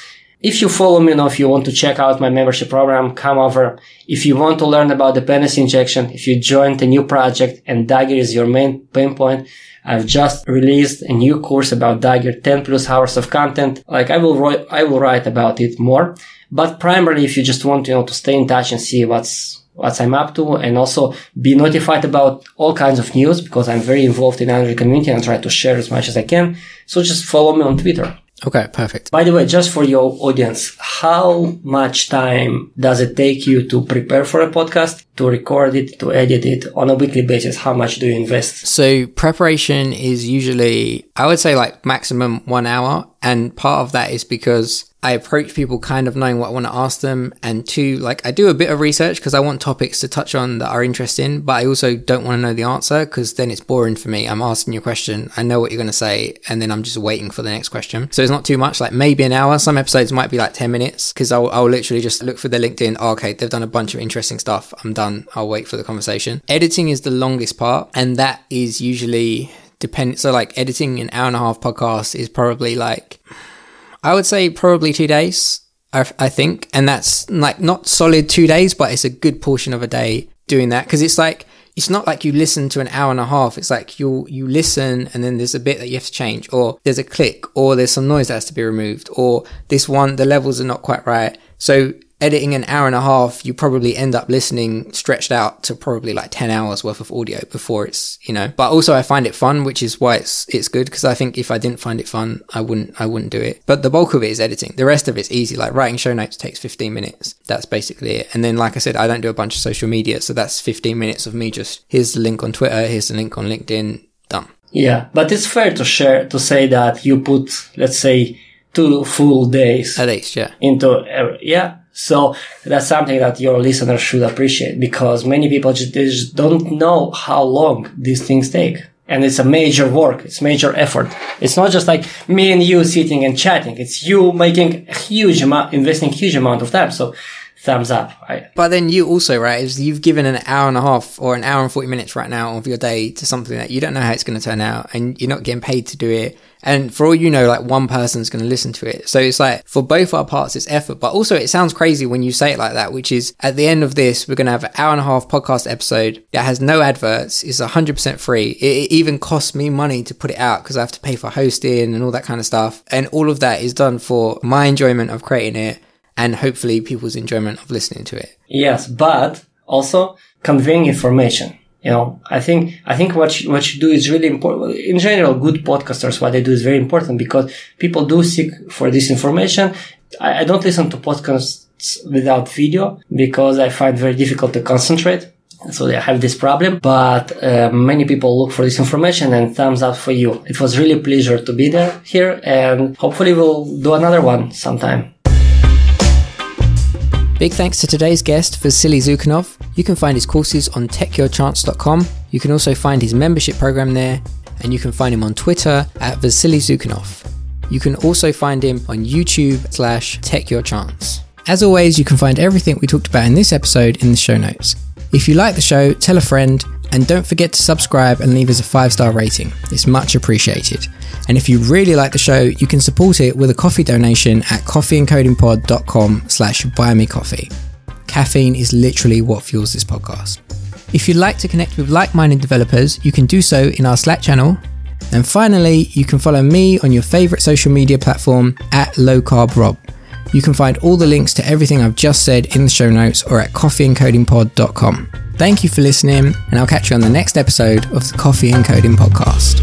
If you follow me, know, if you want to check out my membership program, come over. If you want to learn about dependency injection, if you joined a new project and Dagger is your main pain point, I've just released a new course about Dagger, 10 plus hours of content. Like I will write, I will write about it more. But primarily, if you just want, you know, to stay in touch and see what's, what I'm up to and also be notified about all kinds of news because I'm very involved in Android community and try to share as much as I can. So just follow me on Twitter. Okay, perfect. By the way, just for your audience, how much time does it take you to prepare for a podcast, to record it, to edit it on a weekly basis? How much do you invest? So preparation is usually, I would say like maximum one hour. And part of that is because I approach people kind of knowing what I want to ask them. And two, like I do a bit of research because I want topics to touch on that are interesting, but I also don't want to know the answer because then it's boring for me. I'm asking you a question. I know what you're going to say. And then I'm just waiting for the next question. So it's not too much, like maybe an hour. Some episodes might be like 10 minutes because I'll, I'll literally just look for the LinkedIn. Oh, okay. They've done a bunch of interesting stuff. I'm done. I'll wait for the conversation. Editing is the longest part. And that is usually depend. So like editing an hour and a half podcast is probably like, I would say probably two days. I, I think, and that's like not solid two days, but it's a good portion of a day doing that because it's like it's not like you listen to an hour and a half. It's like you you listen and then there's a bit that you have to change, or there's a click, or there's some noise that has to be removed, or this one the levels are not quite right. So editing an hour and a half, you probably end up listening stretched out to probably like 10 hours worth of audio before it's, you know, but also I find it fun, which is why it's, it's good. Cause I think if I didn't find it fun, I wouldn't, I wouldn't do it. But the bulk of it is editing. The rest of it's easy. Like writing show notes takes 15 minutes. That's basically it. And then, like I said, I don't do a bunch of social media. So that's 15 minutes of me just, here's the link on Twitter. Here's the link on LinkedIn. Done. Yeah. But it's fair to share, to say that you put, let's say, two full days. At least, yeah. Into, yeah so that's something that your listeners should appreciate because many people just, just don't know how long these things take. And it's a major work. It's major effort. It's not just like me and you sitting and chatting. It's you making a huge amount, investing huge amount of time. So thumbs up. Right? But then you also, right, is you've given an hour and a half or an hour and 40 minutes right now of your day to something that you don't know how it's going to turn out and you're not getting paid to do it. And for all you know, like one person's going to listen to it. So it's like for both our parts, it's effort. But also it sounds crazy when you say it like that, which is at the end of this, we're going to have an hour and a half podcast episode that has no adverts. It's 100% free. It, it even costs me money to put it out because I have to pay for hosting and all that kind of stuff. And all of that is done for my enjoyment of creating it and hopefully people's enjoyment of listening to it. Yes, but also conveying information you know, I think, I think what you, what you do is really important. In general, good podcasters, what they do is very important because people do seek for this information. I, I don't listen to podcasts without video because I find very difficult to concentrate. So they have this problem, but uh, many people look for this information and thumbs up for you. It was really pleasure to be there here and hopefully we'll do another one sometime. Big thanks to today's guest, Vasiliy Zukanov. You can find his courses on techyourchance.com. You can also find his membership program there, and you can find him on Twitter at Vasiliy Zukanov. You can also find him on YouTube slash techyourchance. As always, you can find everything we talked about in this episode in the show notes. If you like the show, tell a friend, and don't forget to subscribe and leave us a five star rating. It's much appreciated. And if you really like the show, you can support it with a coffee donation at coffeeandcodingpod.com slash buy me coffee. Caffeine is literally what fuels this podcast. If you'd like to connect with like-minded developers, you can do so in our Slack channel. And finally, you can follow me on your favorite social media platform at lowcarbrob. You can find all the links to everything I've just said in the show notes or at coffeeandcodingpod.com. Thank you for listening, and I'll catch you on the next episode of the Coffee and Coding Podcast.